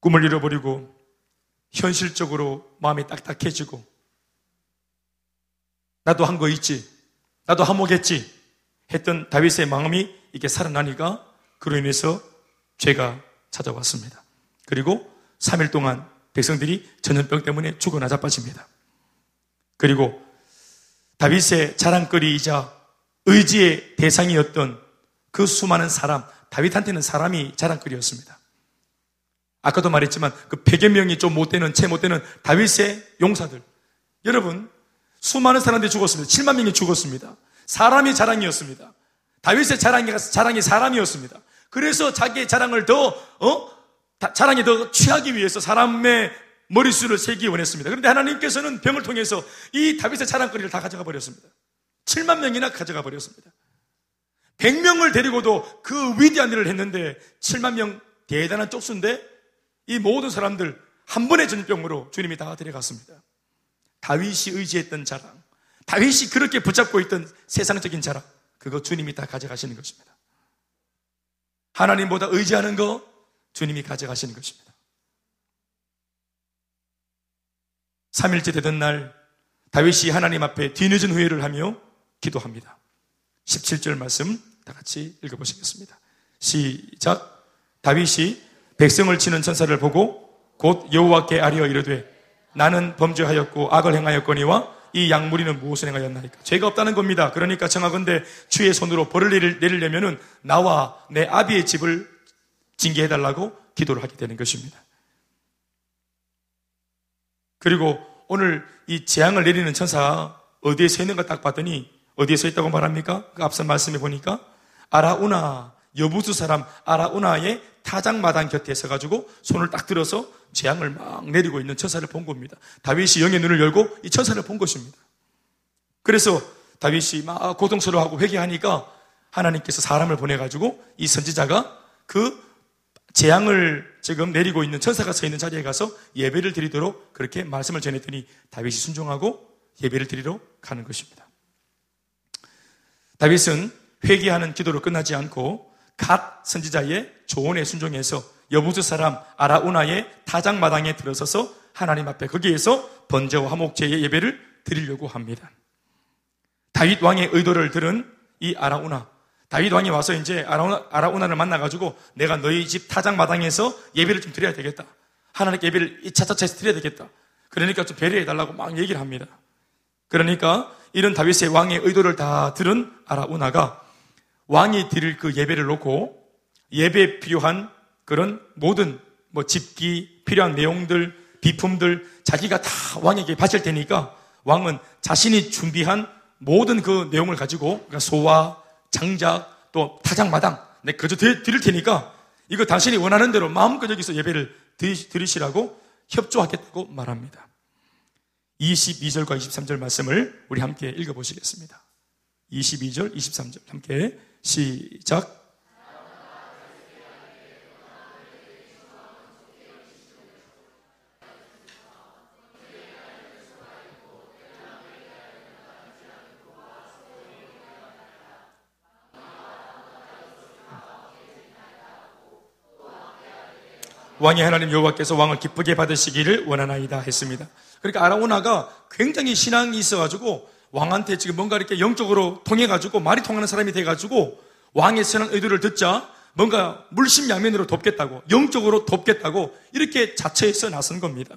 꿈을 잃어버리고 현실적으로 마음이 딱딱해지고 나도 한 거 있지 나도 한몫했지 했던 다윗의 마음이 이게 살아나니까 그로 인해서 죄가 찾아왔습니다. 그리고 3일 동안 백성들이 전염병 때문에 죽어 나 자빠집니다. 그리고 다윗의 자랑거리이자 의지의 대상이었던 그 수많은 사람, 다윗한테는 사람이 자랑거리였습니다. 아까도 말했지만 그 100여 명이 좀 못되는, 채 못되는 다윗의 용사들. 여러분, 수많은 사람들이 죽었습니다. 7만 명이 죽었습니다. 사람이 자랑이었습니다. 다윗의 자랑이, 자랑이 사람이었습니다. 그래서 자기의 자랑을 더, 어? 자랑이 더 취하기 위해서 사람의 머릿수를 세기 원했습니다. 그런데 하나님께서는 병을 통해서 이 다윗의 자랑거리를 다 가져가 버렸습니다. 7만 명이나 가져가 버렸습니다. 100명을 데리고도 그 위대한 일을 했는데 7만 명 대단한 쪽수인데 이 모든 사람들 한 번의 전병으로 주님이 다 데려갔습니다. 다윗이 의지했던 자랑, 다윗이 그렇게 붙잡고 있던 세상적인 자랑, 그거 주님이 다 가져가시는 것입니다. 하나님보다 의지하는 거 주님이 가져가시는 것입니다. 3일째 되던 날 다윗이 하나님 앞에 뒤늦은 후회를 하며 기도합니다. 17절 말씀 다 같이 읽어보시겠습니다. 시작. 다윗이 백성을 치는 천사를 보고 곧 여호와께 아리어 이르되 나는 범죄하였고 악을 행하였거니와 이 양무리는 무엇을 행하였나이까? 죄가 없다는 겁니다. 그러니까 정하건대 주의 손으로 벌을 내리려면은 나와 내 아비의 집을 징계해달라고 기도를 하게 되는 것입니다. 그리고 오늘 이 재앙을 내리는 천사 어디에 서 있는가 딱 봤더니 어디에 서 있다고 말합니까? 그 앞선 말씀에 보니까 아라우나 여부수 사람 아라우나의 타작마당 곁에 서가지고 손을 딱 들어서 재앙을 막 내리고 있는 천사를 본 겁니다. 다윗이 영의 눈을 열고 이 천사를 본 것입니다. 그래서 다윗이 막 고통스러워하고 회개하니까 하나님께서 사람을 보내가지고 이 선지자가 그 재앙을 지금 내리고 있는 천사가 서 있는 자리에 가서 예배를 드리도록 그렇게 말씀을 전했더니 다윗이 순종하고 예배를 드리러 가는 것입니다. 다윗은 회개하는 기도로 끝나지 않고 갓 선지자의 조언에 순종해서 여부수 사람 아라우나의 타작마당에 들어서서 하나님 앞에 거기에서 번제와 화목제의 예배를 드리려고 합니다. 다윗 왕의 의도를 들은 이 아라우나 다윗 왕이 와서 이제 아라우나를 만나가지고 내가 너희 집 타작 마당에서 예배를 좀 드려야 되겠다. 하나님께 예배를 차차차해서 드려야 되겠다. 그러니까 좀 배려해달라고 막 얘기를 합니다. 그러니까 이런 다윗의 왕의 의도를 다 들은 아라우나가 왕이 드릴 그 예배를 놓고 예배에 필요한 그런 모든 뭐 집기, 필요한 내용들, 비품들 자기가 다 왕에게 바칠 테니까 왕은 자신이 준비한 모든 그 내용을 가지고 그러니까 소와 장작 또 타작마당 내 그저 드릴 테니까 이거 당신이 원하는 대로 마음껏 여기서 예배를 드리시라고 협조하겠다고 말합니다. 22절과 23절 말씀을 우리 함께 읽어보시겠습니다. 22절, 23절 함께 시작. 왕의 하나님 여호와께서 왕을 기쁘게 받으시기를 원하나이다 했습니다. 그러니까 아라오나가 굉장히 신앙이 있어가지고 왕한테 지금 뭔가 이렇게 영적으로 통해가지고 말이 통하는 사람이 돼가지고 왕의 선한 의도를 듣자 뭔가 물심양면으로 돕겠다고 영적으로 돕겠다고 이렇게 자처해서 나선 겁니다.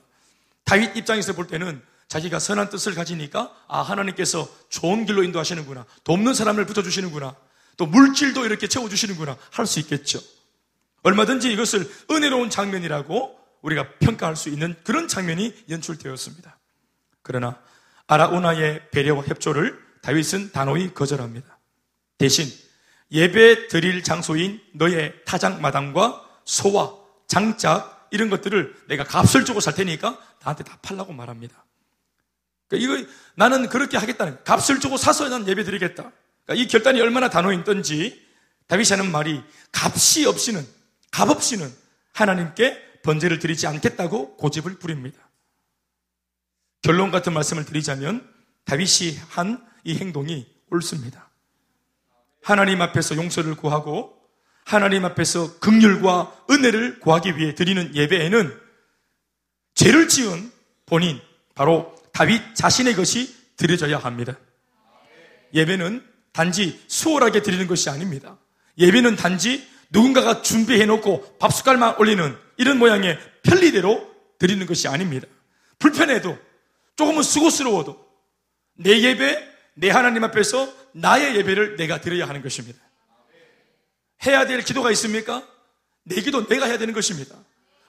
다윗 입장에서 볼 때는 자기가 선한 뜻을 가지니까 아 하나님께서 좋은 길로 인도하시는구나 돕는 사람을 붙여주시는구나 또 물질도 이렇게 채워주시는구나 할 수 있겠죠. 얼마든지 이것을 은혜로운 장면이라고 우리가 평가할 수 있는 그런 장면이 연출되었습니다. 그러나 아라우나의 배려와 협조를 다윗은 단호히 거절합니다. 대신 예배 드릴 장소인 너의 타작 마당과 소와 장작 이런 것들을 내가 값을 주고 살 테니까 나한테 다 팔라고 말합니다. 그러니까 이거 나는 그렇게 하겠다는 값을 주고 사서 난 예배 드리겠다. 그러니까 이 결단이 얼마나 단호했던지 다윗이 하는 말이 값이 없이는 값 없이는 하나님께 번제를 드리지 않겠다고 고집을 부립니다. 결론 같은 말씀을 드리자면 다윗이 한 이 행동이 옳습니다. 하나님 앞에서 용서를 구하고 하나님 앞에서 극률과 은혜를 구하기 위해 드리는 예배에는 죄를 지은 본인 바로 다윗 자신의 것이 드려져야 합니다. 예배는 단지 수월하게 드리는 것이 아닙니다. 예배는 단지 누군가가 준비해 놓고 밥 숟갈만 올리는 이런 모양의 편리대로 드리는 것이 아닙니다. 불편해도 조금은 수고스러워도 내 예배, 내 하나님 앞에서 나의 예배를 내가 드려야 하는 것입니다. 해야 될 기도가 있습니까? 내 기도 내가 해야 되는 것입니다.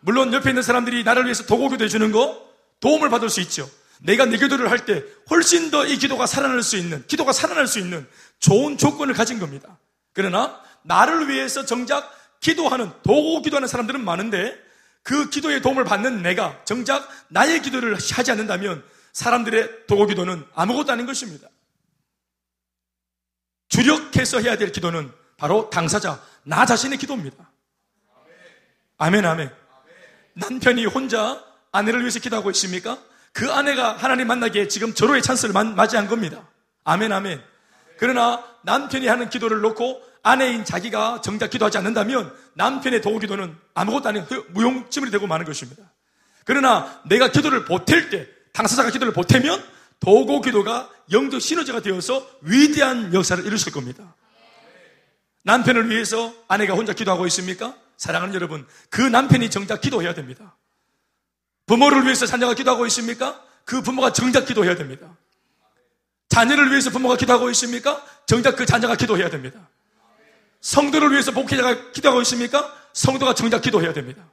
물론 옆에 있는 사람들이 나를 위해서 도고기도 해주는 거 도움을 받을 수 있죠. 내가 내 기도를 할 때 훨씬 더 이 기도가 살아날 수 있는, 기도가 살아날 수 있는 좋은 조건을 가진 겁니다. 그러나 나를 위해서 정작 기도하는, 도고 기도하는 사람들은 많은데 그 기도의 도움을 받는 내가 정작 나의 기도를 하지 않는다면 사람들의 도고 기도는 아무것도 아닌 것입니다. 주력해서 해야 될 기도는 바로 당사자, 나 자신의 기도입니다. 아멘, 아멘. 남편이 혼자 아내를 위해서 기도하고 있습니까? 그 아내가 하나님 만나기에 지금 절호의 찬스를 맞이한 겁니다. 아멘, 아멘. 그러나 남편이 하는 기도를 놓고 아내인 자기가 정작 기도하지 않는다면 남편의 도우 기도는 아무것도 아닌 무용지물이 되고 마는 것입니다. 그러나 내가 기도를 보탤 때, 당사자가 기도를 보태면 도고 기도가 영적 시너지가 되어서 위대한 역사를 이루실 겁니다. 남편을 위해서 아내가 혼자 기도하고 있습니까? 사랑하는 여러분, 그 남편이 정작 기도해야 됩니다. 부모를 위해서 자녀가 기도하고 있습니까? 그 부모가 정작 기도해야 됩니다. 자녀를 위해서 부모가 기도하고 있습니까? 정작 그 자녀가 기도해야 됩니다. 성도를 위해서 목회자가 기도하고 있습니까? 성도가 정작 기도해야 됩니다.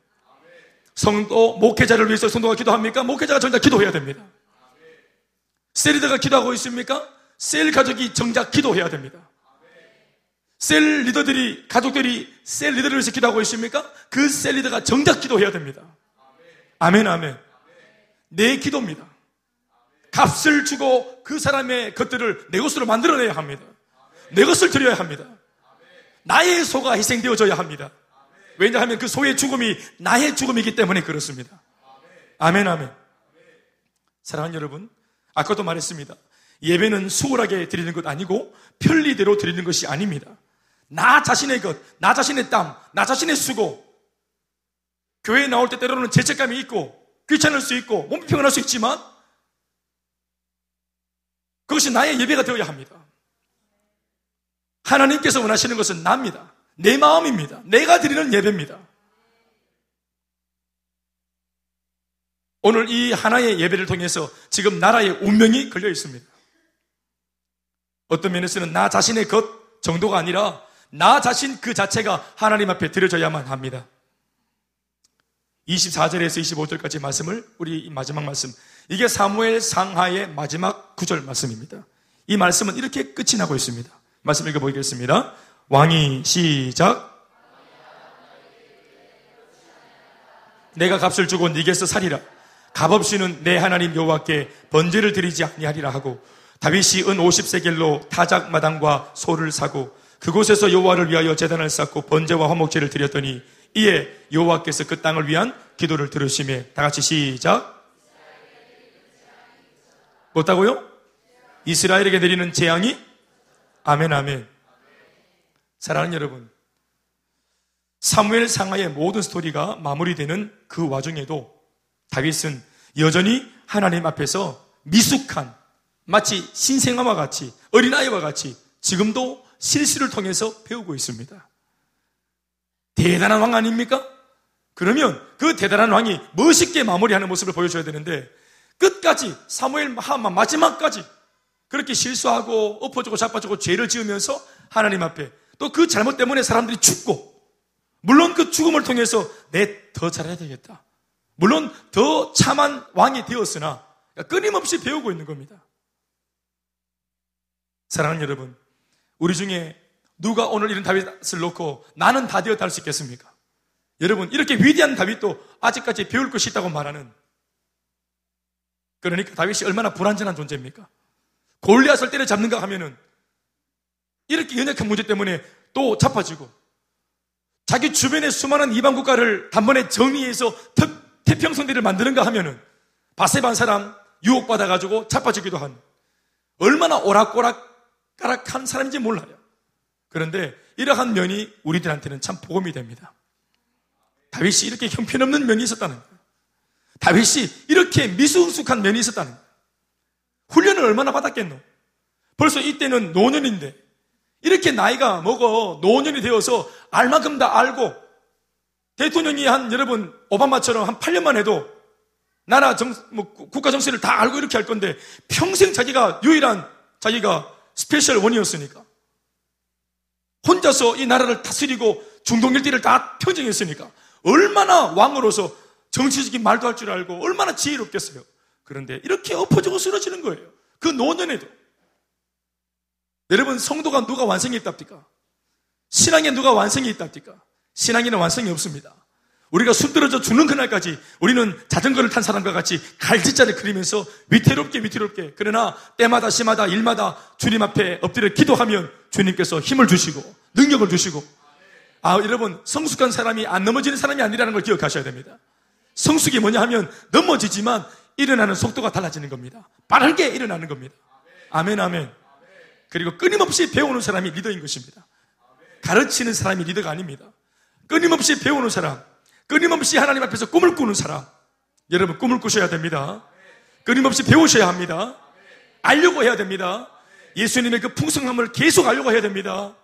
성도, 목회자를 위해서 성도가 기도합니까? 목회자가 정작 기도해야 됩니다. 셀리더가 기도하고 있습니까? 셀 가족이 정작 기도해야 됩니다. 셀 리더들이, 가족들이 셀 리더를 위해서 기도하고 있습니까? 그 셀 리더가 정작 기도해야 됩니다. 아멘, 아멘. 내 기도입니다. 값을 주고 그 사람의 것들을 내 것으로 만들어내야 합니다. 내 것을 드려야 합니다. 나의 소가 희생되어져야 합니다. 왜냐하면 그 소의 죽음이 나의 죽음이기 때문에 그렇습니다. 아멘, 아멘. 사랑하는 여러분, 아까도 말했습니다. 예배는 수월하게 드리는 것 아니고 편리대로 드리는 것이 아닙니다. 나 자신의 것, 나 자신의 땀, 나 자신의 수고. 교회에 나올 때 때로는 죄책감이 있고 귀찮을 수 있고 몸이 평안할 수 있지만 그것이 나의 예배가 되어야 합니다. 하나님께서 원하시는 것은 납니다. 내 마음입니다. 내가 드리는 예배입니다. 오늘 이 하나의 예배를 통해서 지금 나라의 운명이 걸려 있습니다. 어떤 면에서는 나 자신의 것 정도가 아니라 나 자신 그 자체가 하나님 앞에 드려져야만 합니다. 24절에서 25절까지 말씀을 우리 마지막 말씀 이게 사무엘 상하의 마지막 구절 말씀입니다. 이 말씀은 이렇게 끝이 나고 있습니다. 말씀 읽어보겠습니다. 왕이 시작 내가 값을 주고 네게서 살이라 값없이는 내 하나님 여호와께 번제를 드리지 아니하리라 하고 다윗이 은 50세겔로 타작 마당과 소를 사고 그곳에서 여호와를 위하여 재단을 쌓고 번제와 화목제를 드렸더니 이에 여호와께서 그 땅을 위한 기도를 들으심에 다 같이 시작 뭐다고요? 이스라엘에게 내리는 재앙이 아멘 아멘 사랑하는 여러분 사무엘 상하의 모든 스토리가 마무리되는 그 와중에도 다윗은 여전히 하나님 앞에서 미숙한 마치 신생아와 같이 어린아이와 같이 지금도 실수를 통해서 배우고 있습니다. 대단한 왕 아닙니까? 그러면 그 대단한 왕이 멋있게 마무리하는 모습을 보여줘야 되는데 끝까지 사무엘 마지막까지 그렇게 실수하고 엎어지고 자빠지고 죄를 지으면서 하나님 앞에 또 그 잘못 때문에 사람들이 죽고 물론 그 죽음을 통해서 내 더 잘해야 되겠다. 물론 더 참한 왕이 되었으나 끊임없이 배우고 있는 겁니다. 사랑하는 여러분, 우리 중에 누가 오늘 이런 다윗을 놓고 나는 다 되었다 할 수 있겠습니까? 여러분, 이렇게 위대한 다윗도 아직까지 배울 것이 있다고 말하는 그러니까 다윗이 얼마나 불완전한 존재입니까? 골리앗을 때려잡는가 하면은 이렇게 연약한 문제 때문에 또 자빠지고 자기 주변의 수많은 이방 국가를 단번에 정리해서 태평성대를 만드는가 하면은 바세반 사람 유혹받아가지고 자빠지기도 한 얼마나 오락오락가락한 사람인지 몰라요. 그런데 이러한 면이 우리들한테는 참 복음이 됩니다. 다윗이 이렇게 형편없는 면이 있었다는 거예요. 다윗이 이렇게 미숙숙한 면이 있었다는 거예요. 훈련을 얼마나 받았겠노? 벌써 이때는 노년인데 이렇게 나이가 먹어 노년이 되어서 알 만큼 다 알고 대통령이 한 여러분 오바마처럼 한 8년만 해도 나라 정, 뭐 국가 정세를 다 알고 이렇게 할 건데 평생 자기가 유일한 자기가 Special One이었으니까 혼자서 이 나라를 다스리고 중동 일대를 다 평정했으니까 얼마나 왕으로서 정치적인 말도 할 줄 알고 얼마나 지혜롭겠어요. 그런데 이렇게 엎어지고 쓰러지는 거예요. 그 노년에도. 여러분, 성도가 누가 완성이 있답니까? 신앙에 누가 완성이 있답니까? 신앙에는 완성이 없습니다. 우리가 숨들어져 죽는 그날까지 우리는 자전거를 탄 사람과 같이 갈짓자를 그리면서 위태롭게 위태롭게 그러나 때마다 시마다 일마다 주님 앞에 엎드려 기도하면 주님께서 힘을 주시고 능력을 주시고 아 여러분 성숙한 사람이 안 넘어지는 사람이 아니라는 걸 기억하셔야 됩니다. 성숙이 뭐냐 하면 넘어지지만 일어나는 속도가 달라지는 겁니다. 빠르게 일어나는 겁니다. 아멘 아멘. 그리고 끊임없이 배우는 사람이 리더인 것입니다. 가르치는 사람이 리더가 아닙니다. 끊임없이 배우는 사람, 끊임없이 하나님 앞에서 꿈을 꾸는 사람. 여러분, 꿈을 꾸셔야 됩니다. 끊임없이 배우셔야 합니다. 알려고 해야 됩니다. 예수님의 그 풍성함을 계속 알려고 해야 됩니다.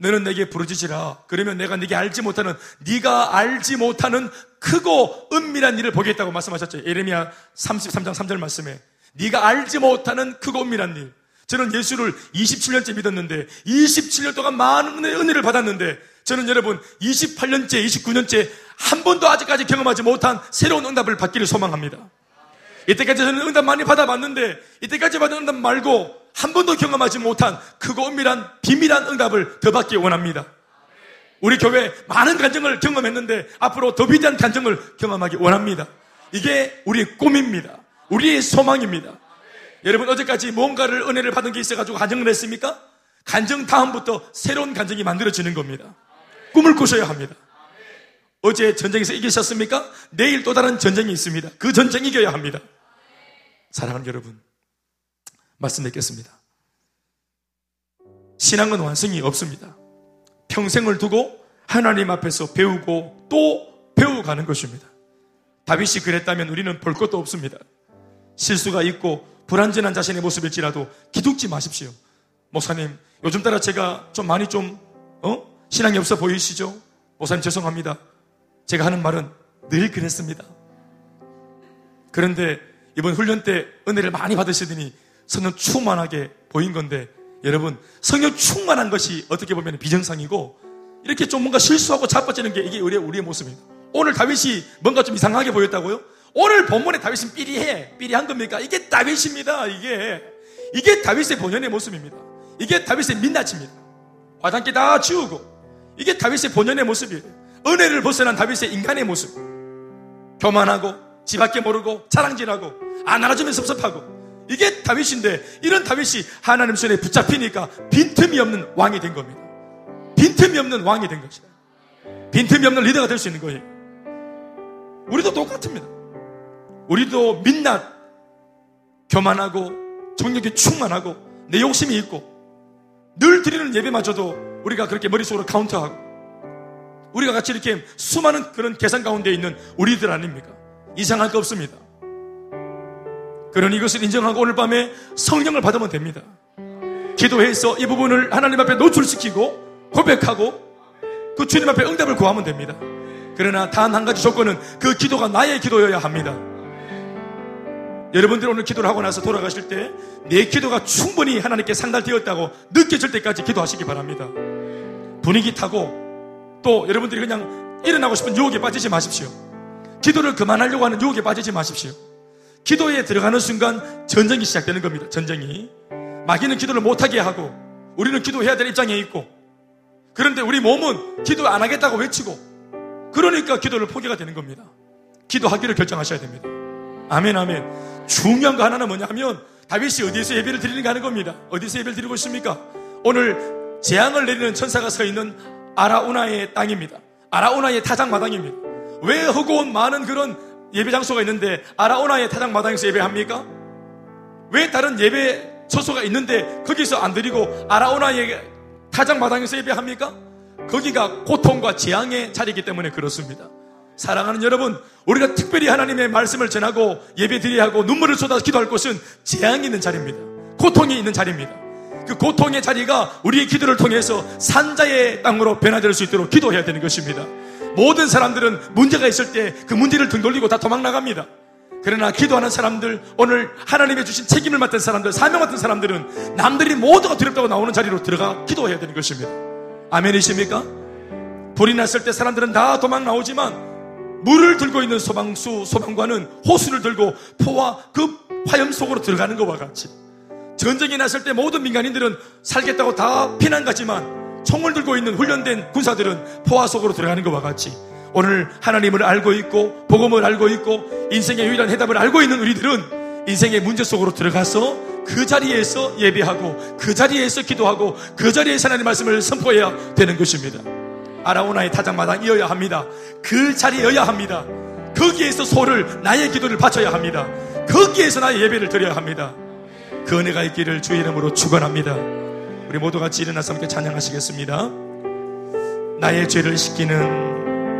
너는 내게 부르짖으라. 그러면 내가 네게 알지 못하는 네가 알지 못하는 크고 은밀한 일을 보겠다고 말씀하셨죠. 예레미야 33장 3절 말씀에 네가 알지 못하는 크고 은밀한 일. 저는 예수를 27년째 믿었는데 27년 동안 많은 은혜를 받았는데 저는 여러분 28년째, 29년째 한 번도 아직까지 경험하지 못한 새로운 응답을 받기를 소망합니다. 이때까지 저는 응답 많이 받아봤는데 이때까지 받은 응답 말고 한 번도 경험하지 못한 크고 은밀한 비밀한 응답을 더 받기 원합니다. 우리 교회 많은 간증을 경험했는데 앞으로 더 비대한 간증을 경험하기 원합니다. 이게 우리의 꿈입니다. 우리의 소망입니다. 여러분 어제까지 뭔가를 은혜를 받은 게 있어가지고 간증을 했습니까? 간증 다음부터 새로운 간증이 만들어지는 겁니다. 꿈을 꾸셔야 합니다. 어제 전쟁에서 이기셨습니까? 내일 또 다른 전쟁이 있습니다. 그 전쟁 이겨야 합니다. 사랑하는 여러분, 말씀 맺겠습니다. 신앙은 완성이 없습니다. 평생을 두고 하나님 앞에서 배우고 또 배워가는 것입니다. 다윗이 그랬다면 우리는 볼 것도 없습니다. 실수가 있고 불완전한 자신의 모습일지라도 기죽지 마십시오. 목사님, 요즘 따라 제가 좀 많이 좀, 어? 신앙이 없어 보이시죠? 목사님 죄송합니다. 제가 하는 말은 늘 그랬습니다. 그런데 이번 훈련 때 은혜를 많이 받으시더니 성령 충만하게 보인 건데 여러분 성령 충만한 것이 어떻게 보면 비정상이고 이렇게 좀 뭔가 실수하고 자빠지는 게 이게 우리의, 우리의 모습입니다. 오늘 다윗이 뭔가 좀 이상하게 보였다고요? 오늘 본문에 다윗은 삐리해 삐리한 겁니까? 이게 다윗입니다. 이게 이게 다윗의 본연의 모습입니다. 이게 다윗의 민낯입니다. 화장기 다 지우고 이게 다윗의 본연의 모습이에요. 은혜를 벗어난 다윗의 인간의 모습. 교만하고 지 밖에 모르고 자랑질하고 안 알아주면 섭섭하고 이게 다윗인데 이런 다윗이 하나님 손에 붙잡히니까 빈틈이 없는 왕이 된 겁니다. 빈틈이 없는 왕이 된 것이다. 빈틈이 없는 리더가 될 수 있는 거예요. 우리도 똑같습니다. 우리도 민낯, 교만하고 정력이 충만하고 내 욕심이 있고 늘 드리는 예배마저도 우리가 그렇게 머릿속으로 카운트하고 우리가 같이 이렇게 수많은 그런 계산 가운데 있는 우리들 아닙니까? 이상할 거 없습니다. 그러니 이것을 인정하고 오늘 밤에 성령을 받으면 됩니다. 기도해서 이 부분을 하나님 앞에 노출시키고 고백하고 그 주님 앞에 응답을 구하면 됩니다. 그러나 단 한 가지 조건은 그 기도가 나의 기도여야 합니다. 여러분들 오늘 기도를 하고 나서 돌아가실 때 내 기도가 충분히 하나님께 상달되었다고 느껴질 때까지 기도하시기 바랍니다. 분위기 타고 또 여러분들이 그냥 일어나고 싶은 유혹에 빠지지 마십시오. 기도를 그만하려고 하는 유혹에 빠지지 마십시오. 기도에 들어가는 순간 전쟁이 시작되는 겁니다. 전쟁이. 마귀는 기도를 못하게 하고 우리는 기도해야 될 입장에 있고 그런데 우리 몸은 기도 안 하겠다고 외치고 그러니까 기도를 포기가 되는 겁니다. 기도하기를 결정하셔야 됩니다. 아멘, 아멘. 중요한 거 하나는 뭐냐면 다윗이 어디서 예배를 드리는가 하는 겁니다. 어디서 예배를 드리고 있습니까? 오늘 재앙을 내리는 천사가 서 있는 아라우나의 땅입니다. 아라우나의 타작마당입니다. 왜 허고운 많은 그런 예배 장소가 있는데 아라우나의 타작 마당에서 예배합니까? 왜 다른 예배 처소가 있는데 거기서 안 드리고 아라우나의 타작 마당에서 예배합니까? 거기가 고통과 재앙의 자리이기 때문에 그렇습니다. 사랑하는 여러분, 우리가 특별히 하나님의 말씀을 전하고 예배 드려야 하고 눈물을 쏟아 기도할 곳은 재앙이 있는 자리입니다. 고통이 있는 자리입니다. 그 고통의 자리가 우리의 기도를 통해서 산자의 땅으로 변화될 수 있도록 기도해야 되는 것입니다. 모든 사람들은 문제가 있을 때 그 문제를 등 돌리고 다 도망 나갑니다. 그러나 기도하는 사람들, 오늘 하나님의 주신 책임을 맡은 사람들, 사명 맡은 사람들은 남들이 모두가 두렵다고 나오는 자리로 들어가 기도해야 되는 것입니다. 아멘이십니까? 불이 났을 때 사람들은 다 도망 나오지만 물을 들고 있는 소방수, 소방관은 호수를 들고 포와 그 화염 속으로 들어가는 것과 같이 전쟁이 났을 때 모든 민간인들은 살겠다고 다 피난 가지만 총을 들고 있는 훈련된 군사들은 포화 속으로 들어가는 것과 같이 오늘 하나님을 알고 있고 복음을 알고 있고 인생의 유일한 해답을 알고 있는 우리들은 인생의 문제 속으로 들어가서 그 자리에서 예배하고 그 자리에서 기도하고 그 자리에서 하나님 말씀을 선포해야 되는 것입니다. 아라오나의 타장마당이어야 합니다. 그 자리여야 합니다. 거기에서 소를 나의 기도를 바쳐야 합니다. 거기에서 나의 예배를 드려야 합니다. 그 은혜가 있기를 주의 이름으로 축원합니다. 우리 모두 같이 일어나서 함께 찬양하시겠습니다. 나의 죄를 씻기는